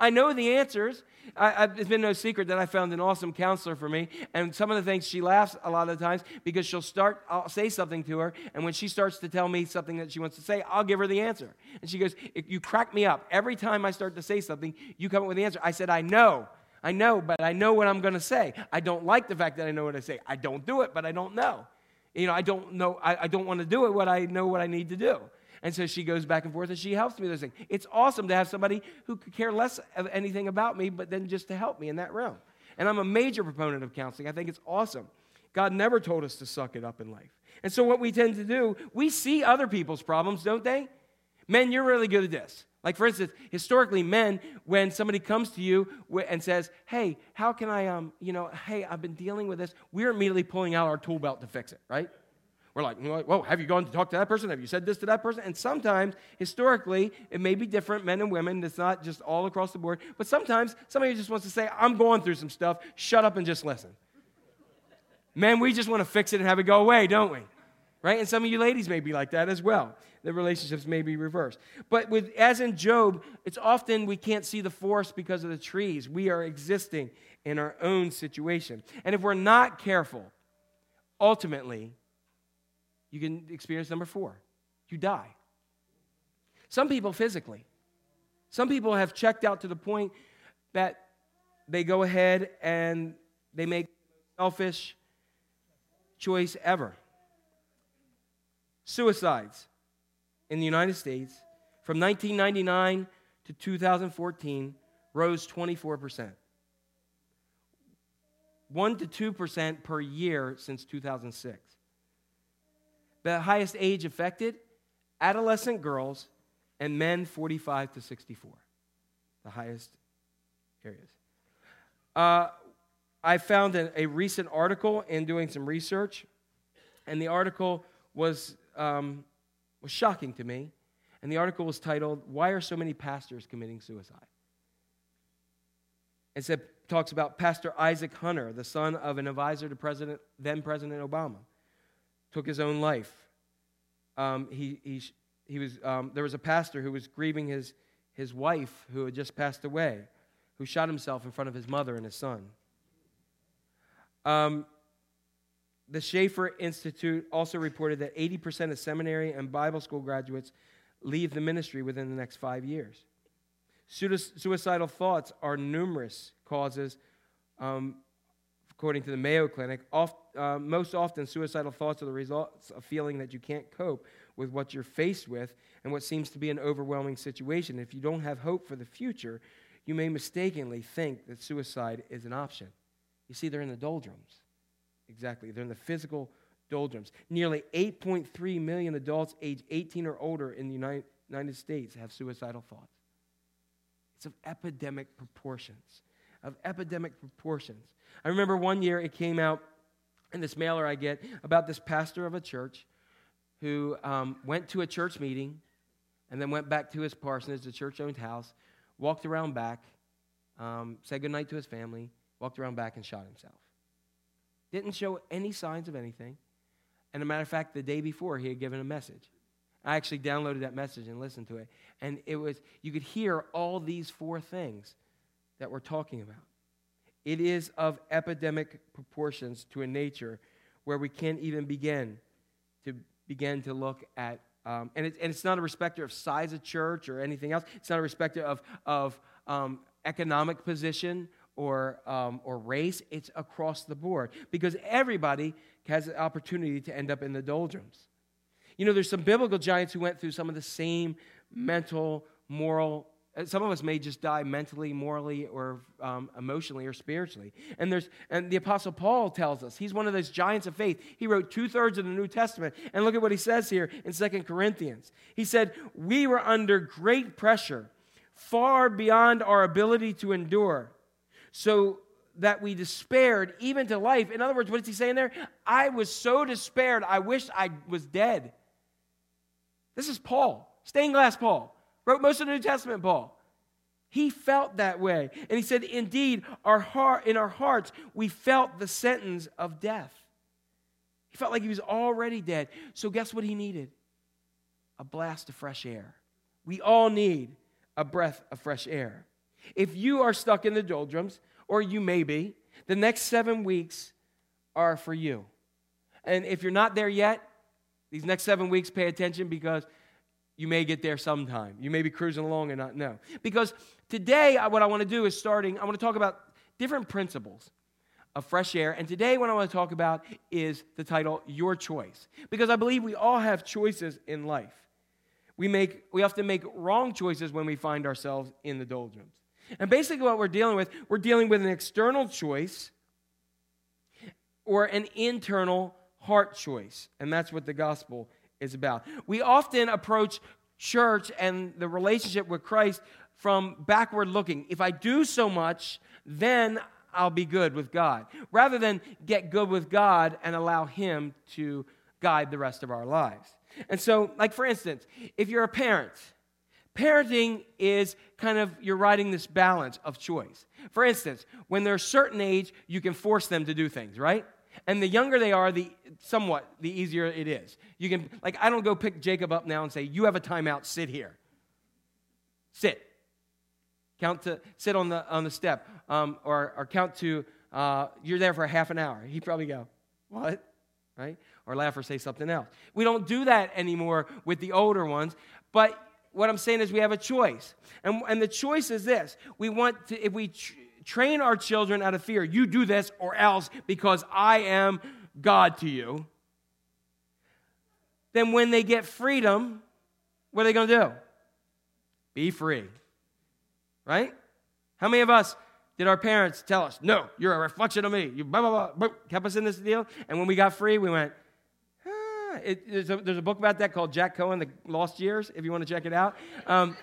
I know the answers. I, I, it's been no secret that I found an awesome counselor for me. And some of the things she laughs a lot of the times because she'll start, I'll say something to her. And when she starts to tell me something that she wants to say, I'll give her the answer. And she goes, You crack me up. Every time I start to say something, you come up with the answer. I said, I know. I know, but I know what I'm going to say. I don't like the fact that I know what I say. I don't do it, but I don't know. You know, I don't know, I, I don't want to do it, what I know what I need to do. And so she goes back and forth and she helps me with those things. It's awesome to have somebody who could care less of anything about me, but then just to help me in that realm. And I'm a major proponent of counseling. I think it's awesome. God never told us to suck it up in life. And so what we tend to do, we see other people's problems, don't they? Men, you're really good at this. Like, for instance, historically, men, when somebody comes to you and says, Hey, how can I, um, you know, hey, I've been dealing with this, we're immediately pulling out our tool belt to fix it, right? We're like, Whoa, have you gone to talk to that person? Have you said this to that person? And sometimes, historically, it may be different, men and women. It's not just all across the board. But sometimes, somebody just wants to say, I'm going through some stuff. Shut up and just listen. Men, we just want to fix it and have it go away, don't we? Right? And some of you ladies may be like that as well. The relationships may be reversed. But with as in Job, it's often we can't see the forest because of the trees. We are existing in our own situation. And if we're not careful, ultimately, you can experience number four. You die. Some people physically. Some people have checked out to the point that they go ahead and they make selfish choice ever. Suicides in the United States from 1999 to 2014 rose 24%. 1 to 2% per year since 2006. The highest age affected adolescent girls and men 45 to 64. The highest areas. Uh, I found a, recent article in doing some research, and the article was, um, was shocking to me. And the article was titled, Why Are So Many Pastors Committing Suicide? It said, talks about Pastor Isaac Hunter, the son of an advisor to President, then President Obama, took his own life. Um, he, he, he was, um, there was a pastor who was grieving his, his wife who had just passed away, who shot himself in front of his mother and his son. Um, the Schaeffer Institute also reported that 80% of seminary and Bible school graduates leave the ministry within the next five years. Suicidal thoughts are numerous causes, um, according to the Mayo Clinic. Oft, uh, most often, suicidal thoughts are the results of feeling that you can't cope with what you're faced with and what seems to be an overwhelming situation. If you don't have hope for the future, you may mistakenly think that suicide is an option. You see, they're in the doldrums. Exactly. They're in the physical doldrums. Nearly 8.3 million adults age 18 or older in the United, United States have suicidal thoughts. It's of epidemic proportions. Of epidemic proportions. I remember one year it came out in this mailer I get about this pastor of a church who um, went to a church meeting and then went back to his parsonage, the church owned house, walked around back, um, said goodnight to his family, walked around back and shot himself. Didn't show any signs of anything. And a matter of fact, the day before, he had given a message. I actually downloaded that message and listened to it. And it was, you could hear all these four things that we're talking about. It is of epidemic proportions to a nature where we can't even begin to begin to look at, um, and, it, and, it's not a respecter of size of church or anything else. It's not a respecter of, of um, economic position or, um, or race, it's across the board because everybody has the opportunity to end up in the doldrums. You know, there's some biblical giants who went through some of the same mental, moral. Uh, some of us may just die mentally, morally, or um, emotionally, or spiritually. And there's, and the Apostle Paul tells us he's one of those giants of faith. He wrote two thirds of the New Testament, and look at what he says here in Second Corinthians. He said, "We were under great pressure, far beyond our ability to endure." so that we despaired even to life. In other words, what is he saying there? I was so despaired, I wish I was dead. This is Paul, stained glass Paul, wrote most of the New Testament, Paul. He felt that way. And he said, Indeed, our heart, in our hearts, we felt the sentence of death. He felt like he was already dead. So, guess what he needed? A blast of fresh air. We all need a breath of fresh air. If you are stuck in the doldrums, or you may be, the next seven weeks are for you. And if you're not there yet, these next seven weeks, pay attention because you may get there sometime. You may be cruising along and not know. Because today, what I want to do is starting, I want to talk about different principles of fresh air. And today, what I want to talk about is the title, Your Choice. Because I believe we all have choices in life. we, make, we often make wrong choices when we find ourselves in the doldrums. And basically, what we're dealing with, we're dealing with an external choice or an internal heart choice. And that's what the gospel is about. We often approach church and the relationship with Christ from backward looking. If I do so much, then I'll be good with God, rather than get good with God and allow Him to guide the rest of our lives. And so, like for instance, if you're a parent, parenting is kind of you're riding this balance of choice. For instance, when they're a certain age, you can force them to do things, right? And the younger they are, the somewhat the easier it is. You can like I don't go pick Jacob up now and say, "You have a timeout, sit here." Sit. Count to sit on the on the step, um, or or count to uh, you're there for a half an hour. He'd probably go, "What?" Right? Or laugh or say something else. We don't do that anymore with the older ones, but what I'm saying is we have a choice. And, and the choice is this we want to, if we train our children out of fear, you do this or else because I am God to you, then when they get freedom, what are they going to do? Be free. Right? How many of us did our parents tell us, no, you're a reflection of me? You blah, blah, blah, kept us in this deal. And when we got free, we went, ah. It, there's, a, there's, a, book about that called Jack Cohen, The Lost Years, if you want to check it out. Um,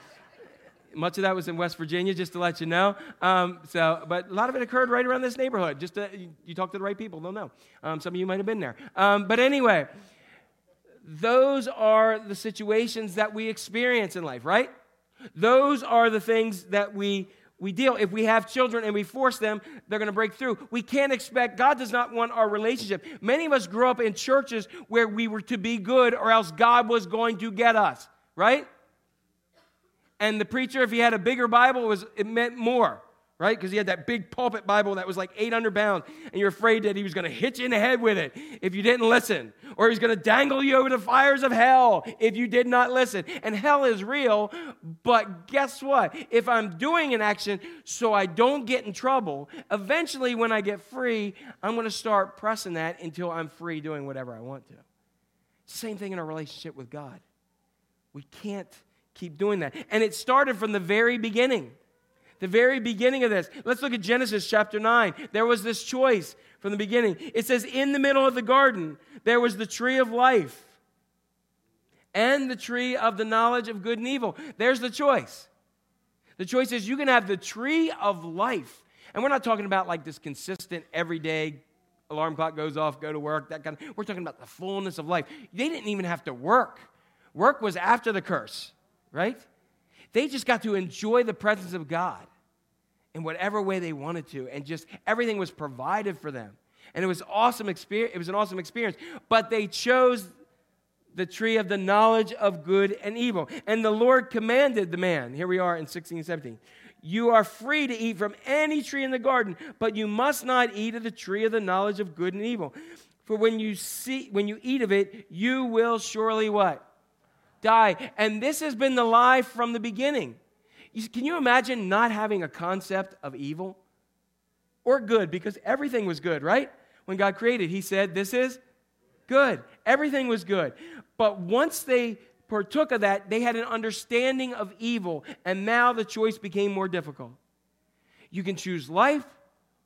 much of that was in West Virginia, just to let you know. Um, so, but a lot of it occurred right around this neighborhood. Just to, you, you, talk to the right people, they'll know. Um, some of you might have been there. Um, but anyway, those are the situations that we experience in life, right? Those are the things that we we deal. If we have children and we force them, they're going to break through. We can't expect, God does not want our relationship. Many of us grew up in churches where we were to be good or else God was going to get us, right? And the preacher, if he had a bigger Bible, was it meant more, right? Because he had that big pulpit Bible that was like 800 pounds, and you're afraid that he was going to hit you in the head with it if you didn't listen, or he's going to dangle you over the fires of hell if you did not listen. And hell is real, but guess what? If I'm doing an action so I don't get in trouble, eventually when I get free, I'm going to start pressing that until I'm free doing whatever I want to. Same thing in our relationship with God. We can't keep doing that. And it started from the very beginning. The very beginning of this. Let's look at Genesis chapter 9. There was this choice from the beginning. It says, In the middle of the garden, there was the tree of life and the tree of the knowledge of good and evil. There's the choice. The choice is you can have the tree of life. And we're not talking about like this consistent, everyday alarm clock goes off, go to work, that kind of. We're talking about the fullness of life. They didn't even have to work. Work was after the curse right? They just got to enjoy the presence of God in whatever way they wanted to, and just everything was provided for them. And it was awesome experience. It was an awesome experience. But they chose the tree of the knowledge of good and evil. And the Lord commanded the man, here we are in 16 17, you are free to eat from any tree in the garden, but you must not eat of the tree of the knowledge of good and evil. For when you see when you eat of it, you will surely what? Die. And this has been the lie from the beginning. Can you imagine not having a concept of evil or good? Because everything was good, right? When God created, He said, This is good. Everything was good. But once they partook of that, they had an understanding of evil, and now the choice became more difficult. You can choose life,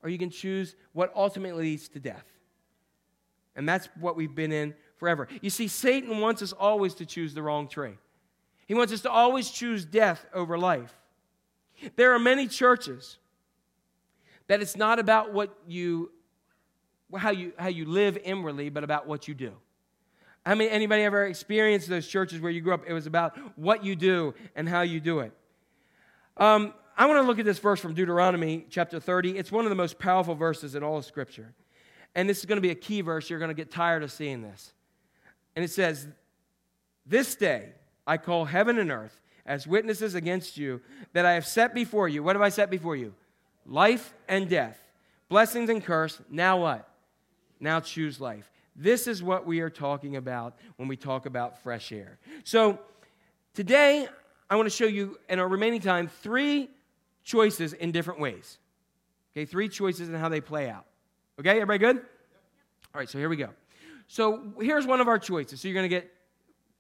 or you can choose what ultimately leads to death. And that's what we've been in forever. You see, Satan wants us always to choose the wrong tree. He wants us to always choose death over life. There are many churches that it's not about what you how you how you live inwardly, but about what you do. I mean, anybody ever experienced those churches where you grew up? It was about what you do and how you do it. Um, I want to look at this verse from Deuteronomy chapter 30. It's one of the most powerful verses in all of Scripture. And this is going to be a key verse. You're going to get tired of seeing this. And it says, This day I call heaven and earth as witnesses against you that I have set before you. What have I set before you? Life and death, blessings and curse. Now what? Now choose life. This is what we are talking about when we talk about fresh air. So today, I want to show you in our remaining time three choices in different ways. Okay, three choices and how they play out. Okay, everybody good? All right, so here we go. So here's one of our choices. So you're going to get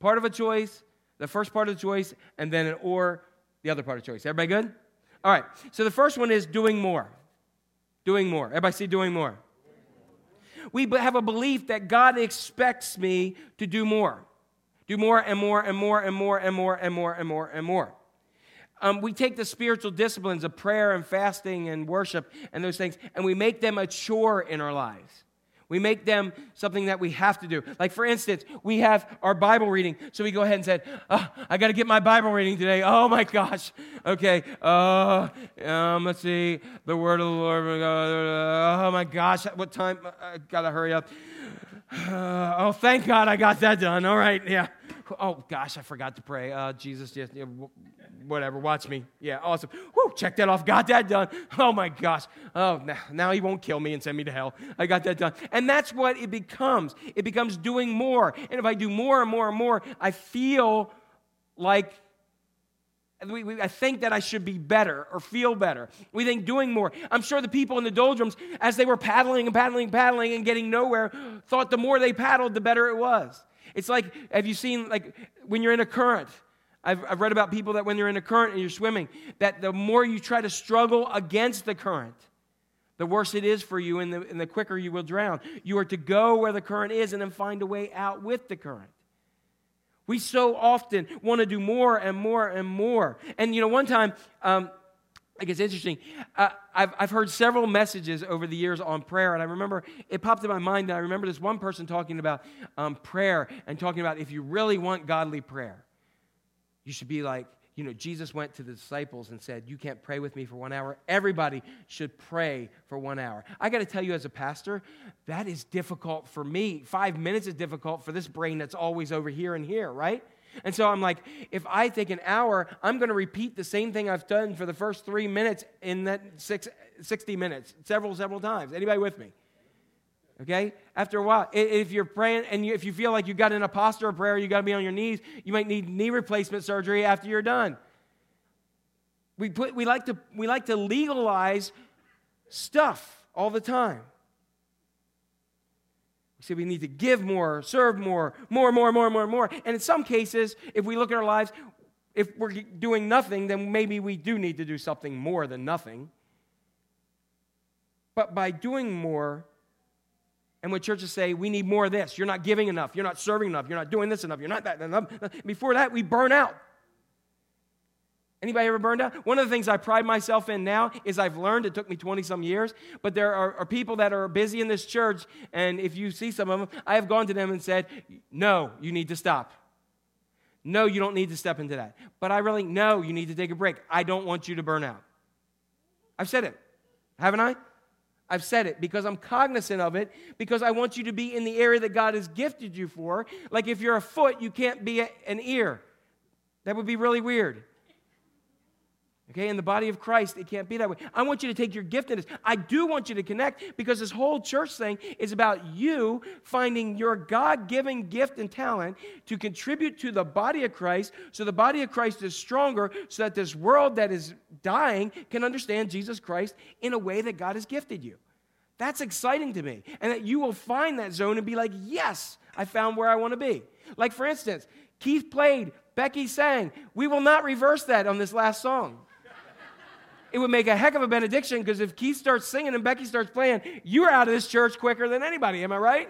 part of a choice, the first part of the choice, and then an or, the other part of choice. Everybody good? All right. So the first one is doing more. Doing more. Everybody see doing more. We have a belief that God expects me to do more. Do more and more and more and more and more and more and more and more. Um, we take the spiritual disciplines of prayer and fasting and worship and those things, and we make them a chore in our lives. We make them something that we have to do. Like, for instance, we have our Bible reading. So we go ahead and say, oh, I got to get my Bible reading today. Oh my gosh. Okay. Uh, um, let's see. The word of the Lord. Oh my gosh. What time? I got to hurry up. Uh, oh, thank God I got that done. All right. Yeah. Oh gosh, I forgot to pray. Uh, Jesus, just whatever. Watch me. Yeah, awesome. Whoo, check that off. Got that done. Oh my gosh. Oh, now, now he won't kill me and send me to hell. I got that done. And that's what it becomes. It becomes doing more. And if I do more and more and more, I feel like we, we, I think that I should be better or feel better. We think doing more. I'm sure the people in the doldrums, as they were paddling and paddling and paddling and getting nowhere, thought the more they paddled, the better it was. It's like, have you seen, like, when you're in a current? I've, I've read about people that when you're in a current and you're swimming, that the more you try to struggle against the current, the worse it is for you and the, and the quicker you will drown. You are to go where the current is and then find a way out with the current. We so often want to do more and more and more. And you know, one time, um, it's interesting. Uh, I've, I've heard several messages over the years on prayer, and I remember it popped in my mind. And I remember this one person talking about um, prayer and talking about if you really want godly prayer, you should be like, you know, Jesus went to the disciples and said, You can't pray with me for one hour. Everybody should pray for one hour. I got to tell you, as a pastor, that is difficult for me. Five minutes is difficult for this brain that's always over here and here, right? And so I'm like, if I take an hour, I'm going to repeat the same thing I've done for the first three minutes in that six, 60 minutes, several, several times. Anybody with me? Okay? After a while, if you're praying and you, if you feel like you got an apostle prayer, you got to be on your knees, you might need knee replacement surgery after you're done. We, put, we, like to, we like to legalize stuff all the time. We say we need to give more, serve more, more, more, more, more, more. And in some cases, if we look at our lives, if we're doing nothing, then maybe we do need to do something more than nothing. But by doing more, and when churches say, we need more of this, you're not giving enough, you're not serving enough, you're not doing this enough, you're not that enough. Before that, we burn out. Anybody ever burned out? One of the things I pride myself in now is I've learned, it took me 20 some years, but there are, are, people that are busy in this church, and if you see some of them, I have gone to them and said, No, you need to stop. No, you don't need to step into that. But I really, no, you need to take a break. I don't want you to burn out. I've said it, haven't I? I've said it because I'm cognizant of it, because I want you to be in the area that God has gifted you for. Like if you're a foot, you can't be an ear. That would be really weird. Okay, in the body of Christ, it can't be that way. I want you to take your giftedness. I do want you to connect because this whole church thing is about you finding your God given gift and talent to contribute to the body of Christ so the body of Christ is stronger, so that this world that is dying can understand Jesus Christ in a way that God has gifted you. That's exciting to me. And that you will find that zone and be like, yes, I found where I want to be. Like, for instance, Keith played, Becky sang. We will not reverse that on this last song it would make a heck of a benediction because if Keith starts singing and Becky starts playing, you're out of this church quicker than anybody. Am I right?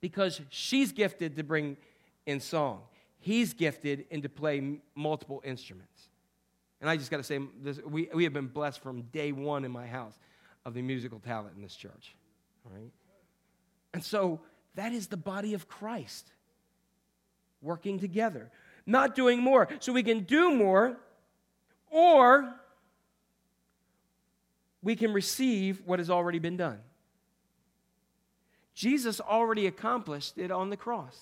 because she's gifted to bring in song, he's gifted in to play multiple instruments. And I just got to say, this, we, we have been blessed from day one in my house of the musical talent in this church. Right? And so that is the body of Christ working together, not doing more. So we can do more or we can receive what has already been done. Jesus already accomplished it on the cross.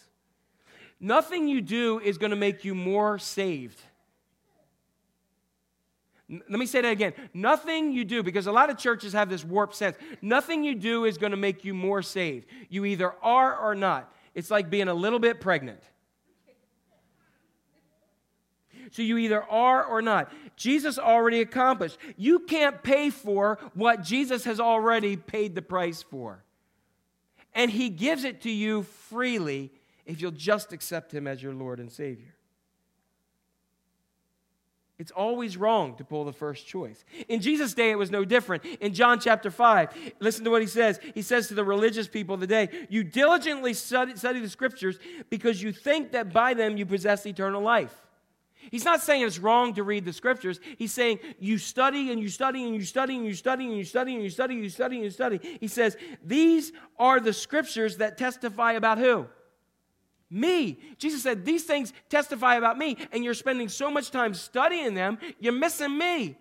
Nothing you do is going to make you more saved. Let me say that again. Nothing you do, because a lot of churches have this warped sense, nothing you do is going to make you more saved. You either are or not. It's like being a little bit pregnant. So you either are or not. Jesus already accomplished. You can't pay for what Jesus has already paid the price for. And he gives it to you freely if you'll just accept Him as your Lord and Savior. It's always wrong to pull the first choice. In Jesus' day, it was no different. In John chapter 5, listen to what he says. He says to the religious people of the day, You diligently study, study the scriptures because you think that by them you possess eternal life. He's not saying it's wrong to read the scriptures. He's saying you study and you study and you study and you study and you study and you study and you study and you study. He says, These are the scriptures that testify about who? Me. Jesus said, These things testify about me, and you're spending so much time studying them, you're missing me.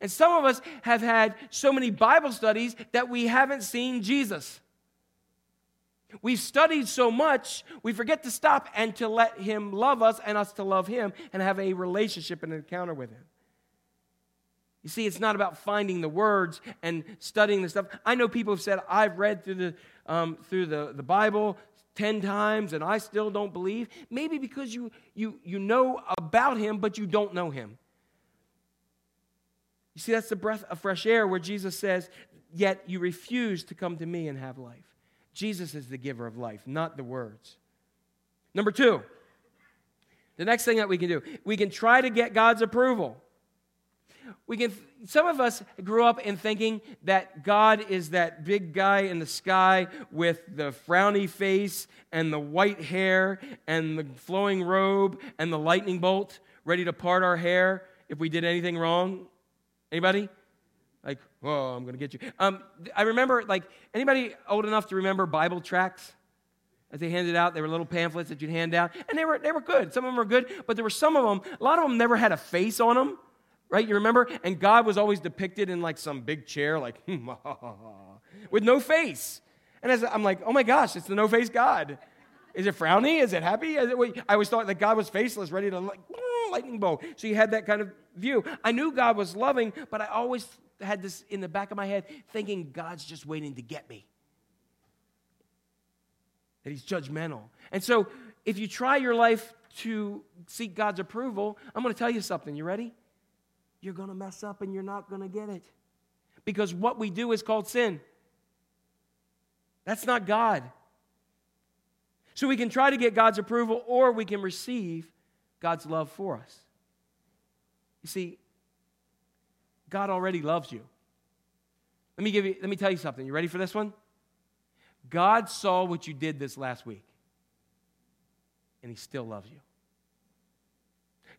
And some of us have had so many Bible studies that we haven't seen Jesus. We've studied so much, we forget to stop and to let Him love us and us to love Him and have a relationship and an encounter with Him. You see, it's not about finding the words and studying the stuff. I know people have said, I've read through the, um, through the, the Bible 10 times and I still don't believe. Maybe because you, you, you know about Him, but you don't know Him. You see, that's the breath of fresh air where Jesus says, Yet you refuse to come to me and have life. Jesus is the giver of life, not the words. Number two, the next thing that we can do, we can try to get God's approval. We can, some of us grew up in thinking that God is that big guy in the sky with the frowny face and the white hair and the flowing robe and the lightning bolt ready to part our hair if we did anything wrong. Anybody? Like, whoa, I'm going to get you. Um, I remember, like, anybody old enough to remember Bible tracts? As they handed out, they were little pamphlets that you'd hand out, and they were, they were good. Some of them were good, but there were some of them, a lot of them never had a face on them, right? You remember? And God was always depicted in like some big chair, like, with no face. And as I'm like, oh my gosh, it's the no face God. Is it frowny? Is it happy? Is it, I always thought that God was faceless, ready to like, lightning bolt. So you had that kind of view. I knew God was loving, but I always had this in the back of my head thinking God's just waiting to get me. That he's judgmental. And so if you try your life to seek God's approval, I'm going to tell you something. You ready? You're going to mess up and you're not going to get it. Because what we do is called sin. That's not God. So we can try to get God's approval or we can receive God's love for us. You see, God already loves you. Let me give you let me tell you something. You ready for this one? God saw what you did this last week. And he still loves you.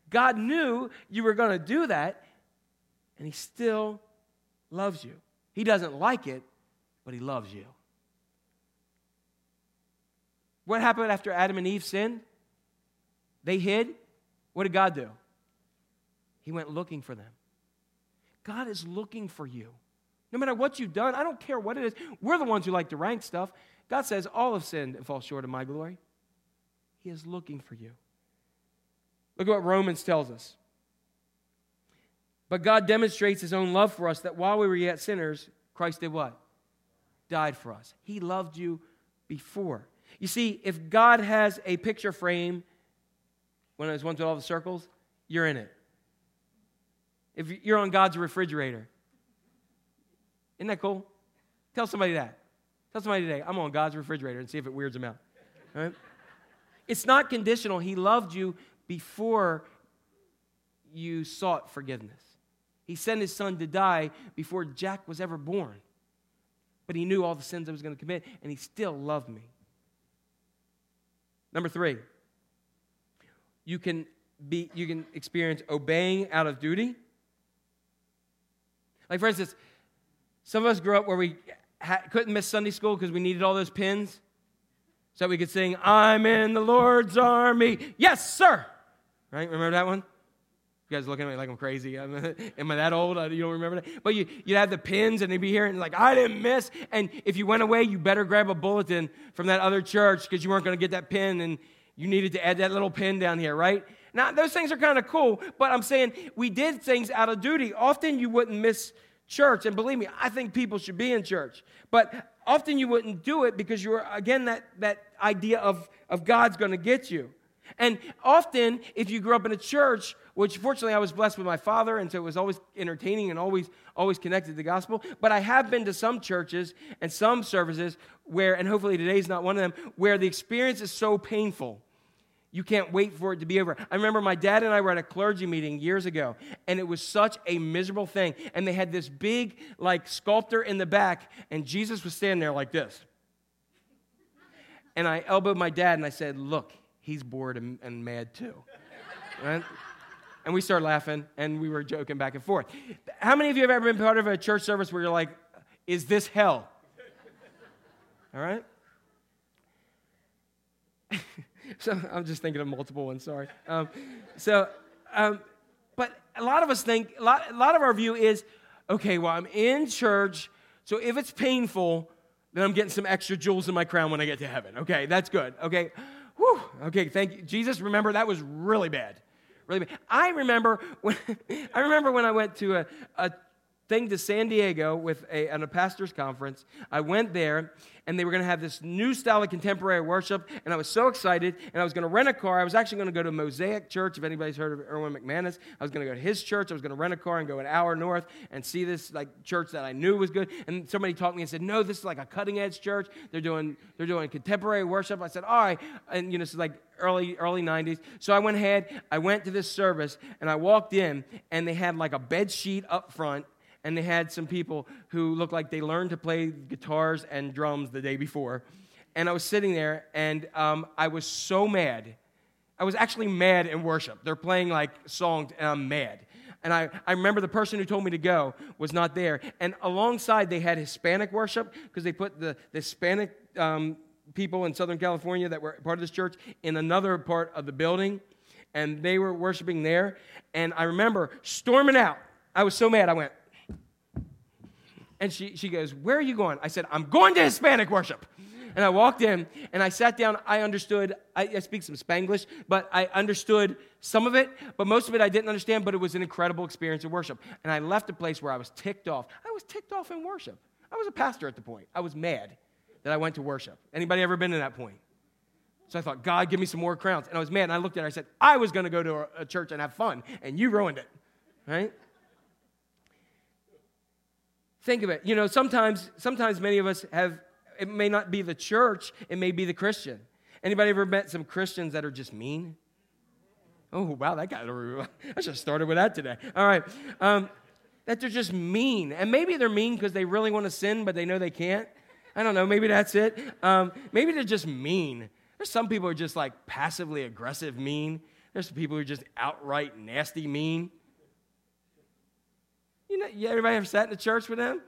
God knew you were going to do that and he still loves you. He doesn't like it, but he loves you. What happened after Adam and Eve sinned? They hid. What did God do? He went looking for them. God is looking for you. No matter what you've done, I don't care what it is. We're the ones who like to rank stuff. God says, All have sinned and fall short of my glory. He is looking for you. Look at what Romans tells us. But God demonstrates his own love for us that while we were yet sinners, Christ did what? Died for us. He loved you before. You see, if God has a picture frame, one of those ones with all the circles, you're in it if you're on God's refrigerator. Isn't that cool? Tell somebody that. Tell somebody today, I'm on God's refrigerator and see if it weirds them out. It's not conditional. He loved you before you sought forgiveness. He sent his son to die before Jack was ever born. But he knew all the sins I was going to commit, and he still loved me. Number three, you can, be, you can experience obeying out of duty like, for instance, some of us grew up where we ha- couldn't miss Sunday school because we needed all those pins so we could sing, I'm in the Lord's army. Yes, sir. Right? Remember that one? You guys looking at me like I'm crazy. Am I that old? You don't remember that? But you, you'd have the pins and they'd be here and like, I didn't miss. And if you went away, you better grab a bulletin from that other church because you weren't going to get that pin and you needed to add that little pin down here, right? Now, those things are kind of cool, but I'm saying we did things out of duty. Often you wouldn't miss church, and believe me, I think people should be in church, but often you wouldn't do it because you were, again, that, that idea of, of God's going to get you. And often, if you grew up in a church, which fortunately I was blessed with my father, and so it was always entertaining and always, always connected to the gospel. But I have been to some churches and some services where, and hopefully today's not one of them, where the experience is so painful. You can't wait for it to be over. I remember my dad and I were at a clergy meeting years ago, and it was such a miserable thing. And they had this big, like, sculptor in the back, and Jesus was standing there like this. And I elbowed my dad and I said, Look, he's bored and, and mad too. Right? And we started laughing and we were joking back and forth. How many of you have ever been part of a church service where you're like, is this hell? All right? so I'm just thinking of multiple ones, sorry. Um, so, um, but a lot of us think, a lot, a lot of our view is, okay, well, I'm in church, so if it's painful, then I'm getting some extra jewels in my crown when I get to heaven. Okay, that's good. Okay. Whew, okay, thank you. Jesus, remember that was really bad. Really bad. I remember when I remember when I went to a, a thing to San Diego with a, a pastor's conference. I went there, and they were going to have this new style of contemporary worship, and I was so excited. And I was going to rent a car. I was actually going to go to Mosaic Church. If anybody's heard of Erwin McManus, I was going to go to his church. I was going to rent a car and go an hour north and see this like church that I knew was good. And somebody talked me and said, "No, this is like a cutting edge church. They're doing they're doing contemporary worship." I said, "All right," and you know, is like early early 90s. So I went ahead. I went to this service, and I walked in, and they had like a bed sheet up front and they had some people who looked like they learned to play guitars and drums the day before. And I was sitting there, and um, I was so mad. I was actually mad in worship. They're playing like songs, and I'm mad. And I, I remember the person who told me to go was not there. And alongside, they had Hispanic worship because they put the, the Hispanic um, people in Southern California that were part of this church in another part of the building. And they were worshiping there. And I remember storming out. I was so mad. I went, and she, she goes, Where are you going? I said, I'm going to Hispanic worship. And I walked in and I sat down. I understood, I, I, speak some Spanglish, but I understood some of it, but most of it I didn't understand, but it was an incredible experience of worship. And I left a place where I was ticked off. I was ticked off in worship. I was a pastor at the point. I was mad that I went to worship. Anybody ever been to that point? So I thought, God, give me some more crowns. And I was mad. And I looked at her. I said, I was going to go to a, a church and have fun, and you ruined it. Right? Think of it. You know, sometimes, sometimes many of us have, it may not be the church, it may be the Christian. Anybody ever met some Christians that are just mean? Oh, wow, that got, I should have started with that today. All right. Um, that they're just mean. And maybe they're mean because they really want to sin, but they know they can't. I don't know. Maybe that's it. Um, maybe they're just mean. There's some people who are just like passively aggressive mean. There's people who are just outright nasty mean. You know, yeah, everybody ever sat in the church with them?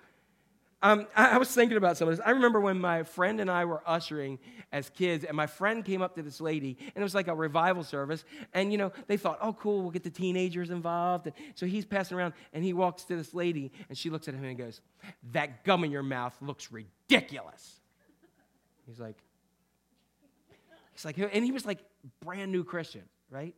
Um, I, I, was thinking about some of this. I remember when my friend and I were ushering as kids, and my friend came up to this lady, and it was like a revival service. And, you know, they thought, oh, cool, we'll get the teenagers involved. And so he's passing around, and he walks to this lady, and she looks at him and goes, That gum in your mouth looks ridiculous. He's like, He's like, and he was like brand new Christian, right?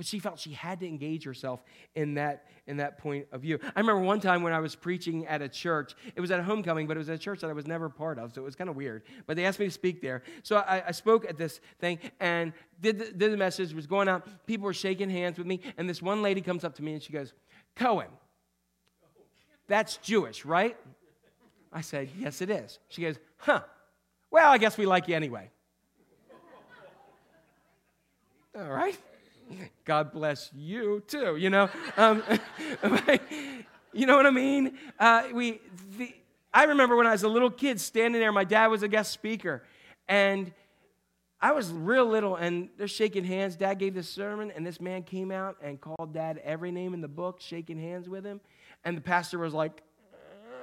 But she felt she had to engage herself in that, in that point of view. I remember one time when I was preaching at a church, it was at a homecoming, but it was a church that I was never part of, so it was kind of weird. But they asked me to speak there. So I, I spoke at this thing and did the, did the message, was going out. People were shaking hands with me, and this one lady comes up to me and she goes, Cohen, that's Jewish, right? I said, Yes, it is. She goes, Huh, well, I guess we like you anyway. All right. God bless you too, you know? Um, you know what I mean? Uh, we, the, I remember when I was a little kid standing there, my dad was a guest speaker, and I was real little, and they're shaking hands. Dad gave this sermon, and this man came out and called dad every name in the book, shaking hands with him. And the pastor was like,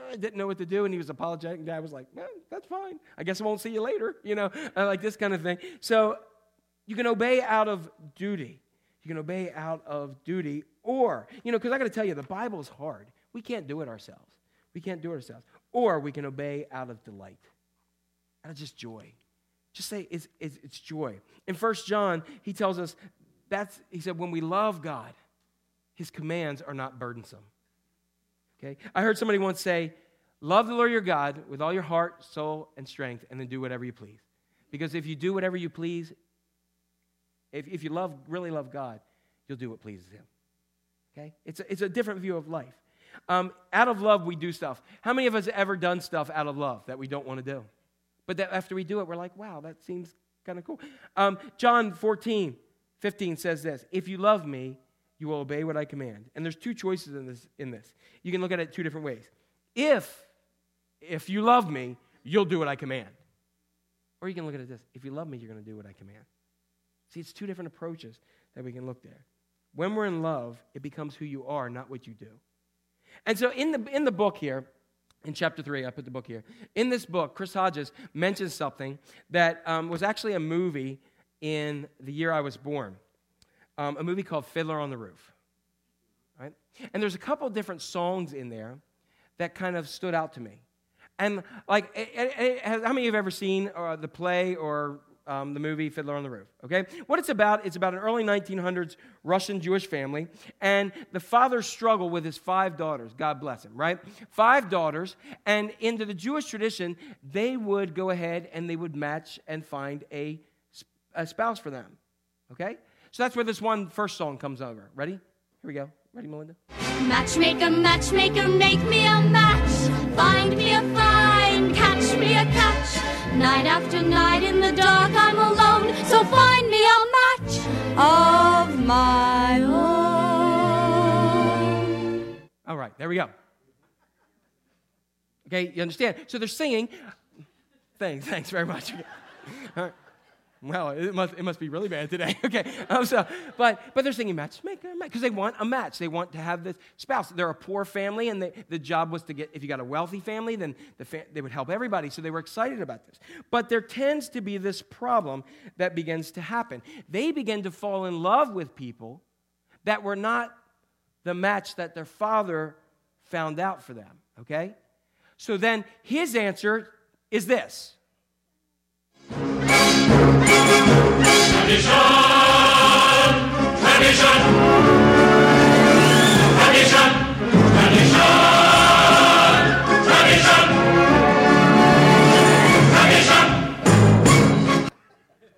I uh, didn't know what to do, and he was apologetic. And dad was like, eh, That's fine. I guess I won't see you later, you know, uh, like this kind of thing. So you can obey out of duty. You can obey out of duty, or, you know, because I got to tell you, the Bible is hard. We can't do it ourselves. We can't do it ourselves. Or we can obey out of delight, out of just joy. Just say it's, it's, it's joy. In First John, he tells us that's, he said, when we love God, his commands are not burdensome. Okay? I heard somebody once say, Love the Lord your God with all your heart, soul, and strength, and then do whatever you please. Because if you do whatever you please, If, if you love, really love God, you'll do what pleases Him. Okay? It's a, it's a different view of life. Um, out of love, we do stuff. How many of us have ever done stuff out of love that we don't want to do? But that after we do it, we're like, wow, that seems kind of cool. Um, John 14, 15 says this If you love me, you will obey what I command. And there's two choices in this. In this. You can look at it two different ways. If, if you love me, you'll do what I command. Or you can look at it this if you love me, you're going to do what I command. See, it's two different approaches that we can look there. When we're in love, it becomes who you are, not what you do. And so in the, in the book here, in chapter 3, I put the book here. In this book, Chris Hodges mentions something that um, was actually a movie in the year I was born, um, a movie called Fiddler on the Roof. Right? And there's a couple different songs in there that kind of stood out to me. And like, it, it, it, how many of you have ever seen uh, the play or um, the movie Fiddler on the Roof. Okay? What it's about, it's about an early 1900s Russian Jewish family and the father's struggle with his five daughters. God bless him, right? Five daughters. And into the Jewish tradition, they would go ahead and they would match and find a, a spouse for them. Okay? So that's where this one first song comes over. Ready? Here we go. Ready, Melinda? Matchmaker, matchmaker, make me a match. Find me a find, catch me a catch. Night after night in the dark, I'm alone. So find me a match of my own. All right, there we go. Okay, you understand? So they're singing. Thanks, thanks very much. All right. Well, it must, it must be really bad today. okay. Um, so, but, but they're singing matchmaker, because they want a match. They want to have this spouse. They're a poor family, and they, the job was to get, if you got a wealthy family, then the they would help everybody. So they were excited about this. But there tends to be this problem that begins to happen. They begin to fall in love with people that were not the match that their father found out for them. Okay? So then his answer is this.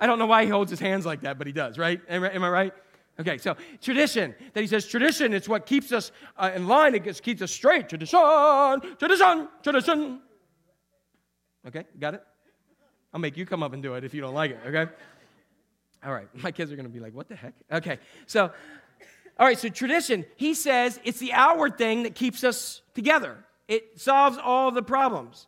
I don't know why he holds his hands like that, but he does, right? Am, I- right? Okay, so tradition, that he says tradition, it's what keeps us uh, in line, it keeps us straight. Tradition, tradition, tradition. Okay, got it? I'll make you come up and do it if you don't like it, okay? All right, my kids are gonna be like, what the heck? Okay, so, all right, so tradition, he says it's the outward thing that keeps us together, it solves all the problems.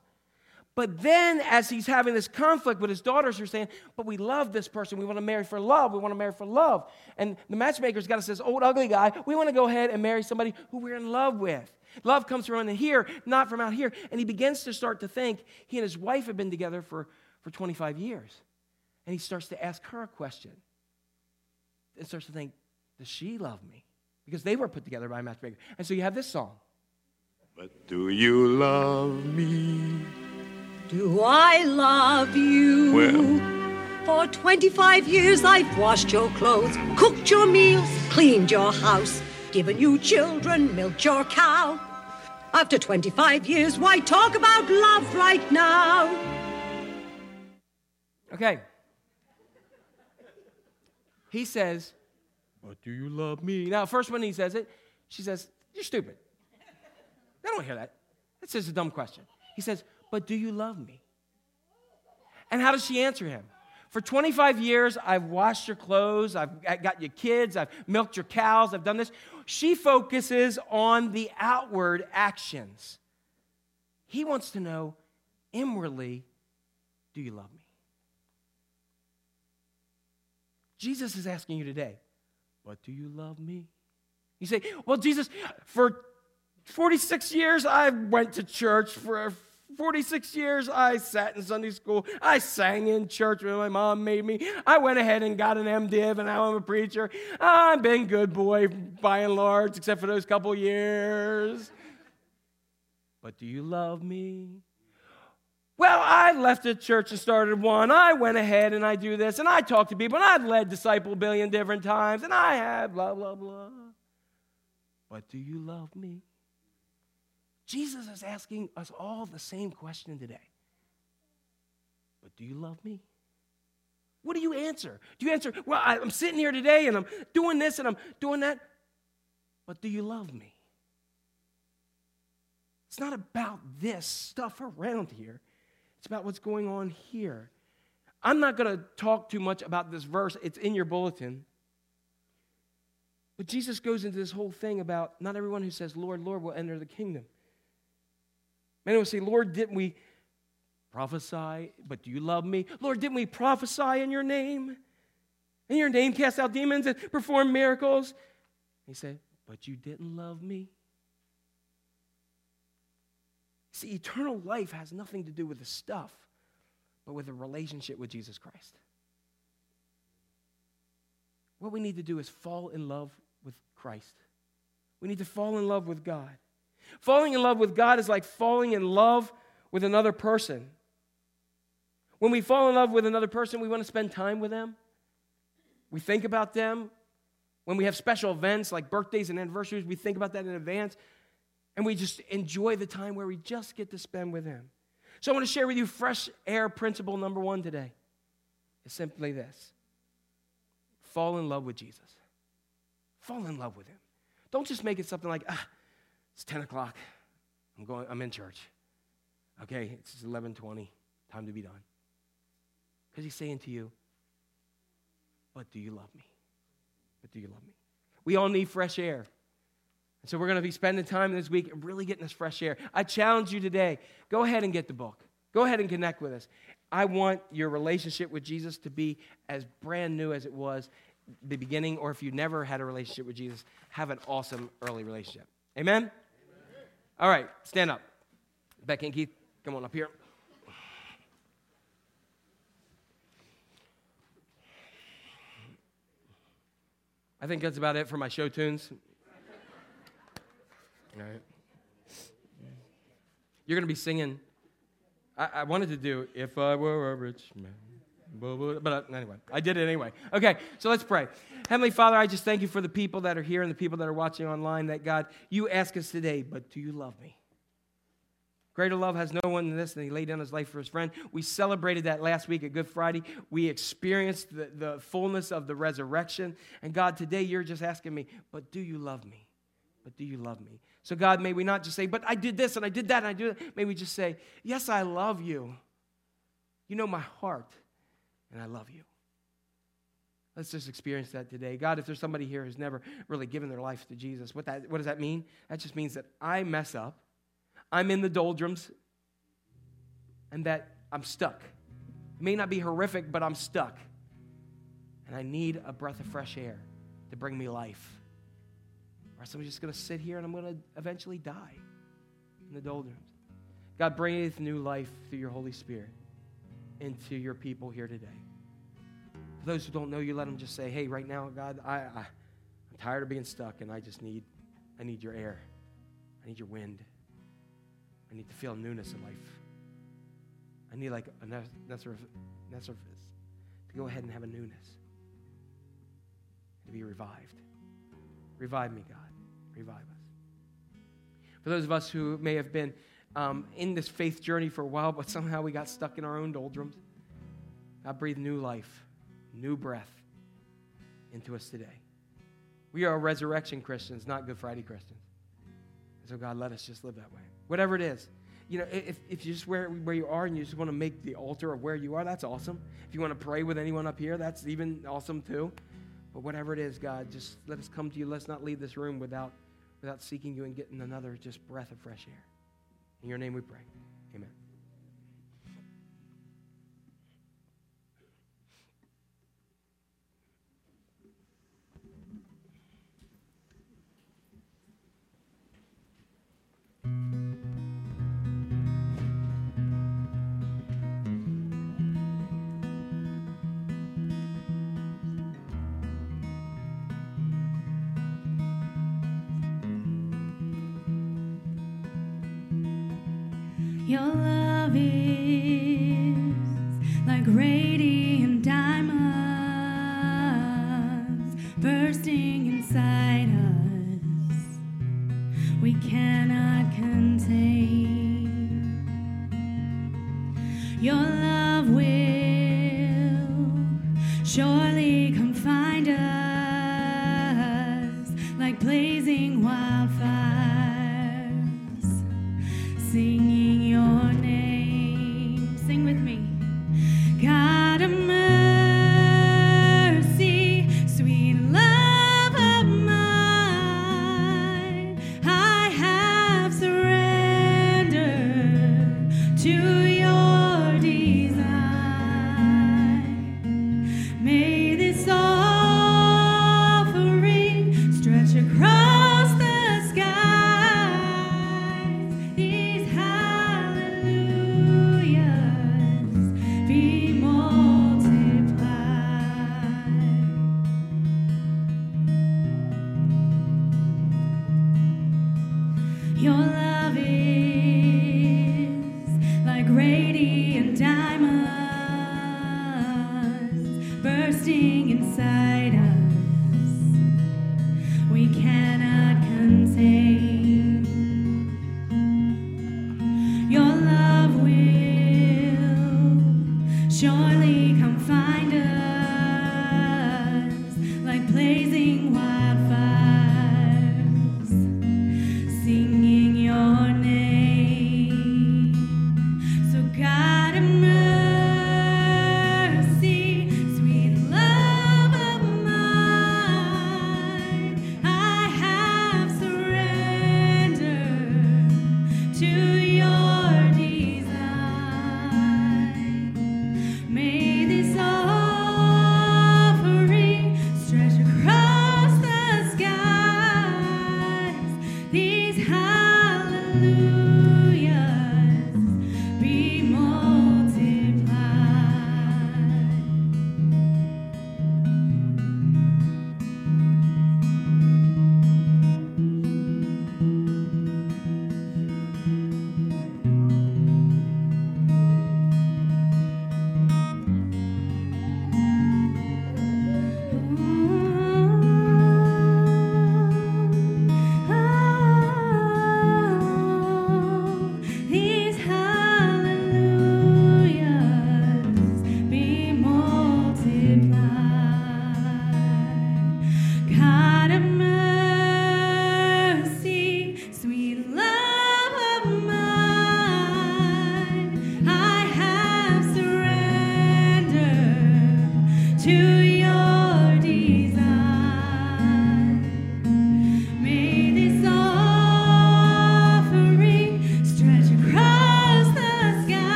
But then, as he's having this conflict with his daughters, who are saying, But we love this person. We want to marry for love. We want to marry for love. And the matchmaker's got to say, Old ugly guy, we want to go ahead and marry somebody who we're in love with. Love comes from in here, not from out here. And he begins to start to think he and his wife have been together for, for 25 years. And he starts to ask her a question. And starts to think, Does she love me? Because they were put together by a matchmaker. And so you have this song. But do you love me? Do I love you? Well. For 25 years I've washed your clothes, cooked your meals, cleaned your house, given you children, milked your cow. After 25 years, why talk about love right now? Okay. He says, But do you love me? Now, first when he says it, she says, You're stupid. I don't hear that. That's just a dumb question. He says, But do you love me? And how does she answer him? For 25 years, I've washed your clothes, I've got your kids, I've milked your cows, I've done this. She focuses on the outward actions. He wants to know inwardly, do you love me? Jesus is asking you today, but do you love me? You say, well, Jesus, for 46 years I went to church. For 46 years I sat in Sunday school. I sang in church when my mom made me. I went ahead and got an MDiv and now I'm a preacher. I've been good boy by and large, except for those couple years. But do you love me? Well, I left the church and started one. I went ahead and I do this, and I talk to people, and I've led disciple a billion different times, and I have blah, blah, blah. But do you love me? Jesus is asking us all the same question today. But do you love me? What do you answer? Do you answer, well, I'm sitting here today and I'm doing this and I'm doing that, but do you love me? It's not about this stuff around here, it's about what's going on here. I'm not going to talk too much about this verse, it's in your bulletin. But Jesus goes into this whole thing about not everyone who says, Lord, Lord, will enter the kingdom. Many will say, Lord, didn't we prophesy? But do you love me? Lord, didn't we prophesy in your name? In your name, cast out demons and perform miracles? He said, But you didn't love me. See, eternal life has nothing to do with the stuff, but with a relationship with Jesus Christ. What we need to do is fall in love with Christ. We need to fall in love with God. Falling in love with God is like falling in love with another person. When we fall in love with another person, we want to spend time with them. We think about them. When we have special events like birthdays and anniversaries, we think about that in advance. And we just enjoy the time where we just get to spend with Him. So I want to share with you fresh air principle number one today. It's simply this fall in love with Jesus. Fall in love with Him. Don't just make it something like, ah, it's 10 o'clock. I'm going, I'm in church. Okay, it's 11:20. Time to be done. Because he's saying to you, but do you love me? But do you love me? We all need fresh air. And so we're going to be spending time this week and really getting this fresh air. I challenge you today go ahead and get the book. Go ahead and connect with us. I want your relationship with Jesus to be as brand new as it was the beginning, or if you never had a relationship with Jesus, have an awesome early relationship. Amen? Amen. All right, stand up. Becky and Keith, come on up here. I think that's about it for my show tunes. Right. You're going to be singing. I, I, wanted to do If I Were a Rich Man. But uh, anyway, I did it anyway. Okay, so let's pray. Heavenly Father, I just thank you for the people that are here and the people that are watching online that God, you ask us today, but do you love me? Greater love has no one than this, and he laid down his life for his friend. We celebrated that last week at Good Friday. We experienced the, the fullness of the resurrection. And God, today you're just asking me, but do you love me? But do you love me? So, God, may we not just say, but I did this and I did that and I do that. May we just say, yes, I love you. You know my heart, and I love you. Let's just experience that today. God, if there's somebody here who's never really given their life to Jesus, what, that, what does that mean? That just means that I mess up, I'm in the doldrums, and that I'm stuck. It may not be horrific, but I'm stuck. And I need a breath of fresh air to bring me life. Or I'm just going to sit here and I'm going to eventually die in the doldrums. God, bringeth new life through your Holy Spirit into your people here today. For those who don't know you, let them just say, hey, right now, God, I, I, I'm tired of being stuck and I just need, I need your air. I need your wind. I need to feel newness in life. I need like a Nesservis to go ahead and have a newness, to be revived. Revive me, God. Revive us. For those of us who may have been um, in this faith journey for a while, but somehow we got stuck in our own doldrums, God breathe new life, new breath into us today. We are resurrection Christians, not Good Friday Christians. So, God, let us just live that way. Whatever it is. You know, if, if you just where, where you are and you just want to make the altar of where you are, that's awesome. If you want to pray with anyone up here, that's even awesome too. But whatever it is, God, just let us come to you. Let's not leave this room without, without seeking you and getting another just breath of fresh air. In your name we pray. Amen.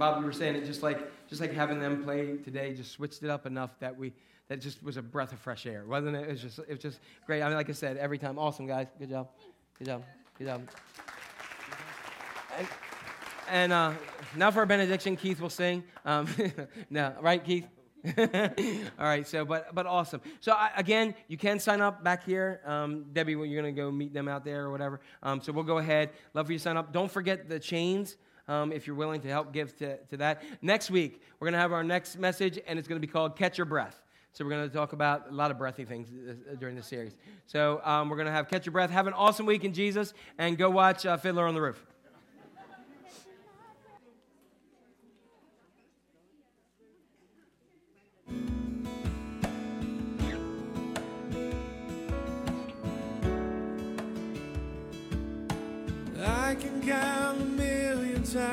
Bob, you were saying it, just like just like having them play today, just switched it up enough that we that just was a breath of fresh air, wasn't it? It was just it was just great. I mean, like I said, every time, awesome guys, good job, good job, good job. And, uh, now for our benediction, Keith will sing. Um, no, right, Keith? All right, so but but awesome. So I, again, you can sign up back here. Um, Debbie, you're gonna go meet them out there or whatever. Um, so we'll go ahead. Love for you to sign up. Don't forget the chains. Um, if you're willing to help give to, to that. Next week, we're going to have our next message, and it's going to be called Catch Your Breath. So we're going to talk about a lot of breathy things uh, during this series. So um, we're going to have Catch Your Breath. Have an awesome week in Jesus, and go watch uh, Fiddler on the Roof. I can count times.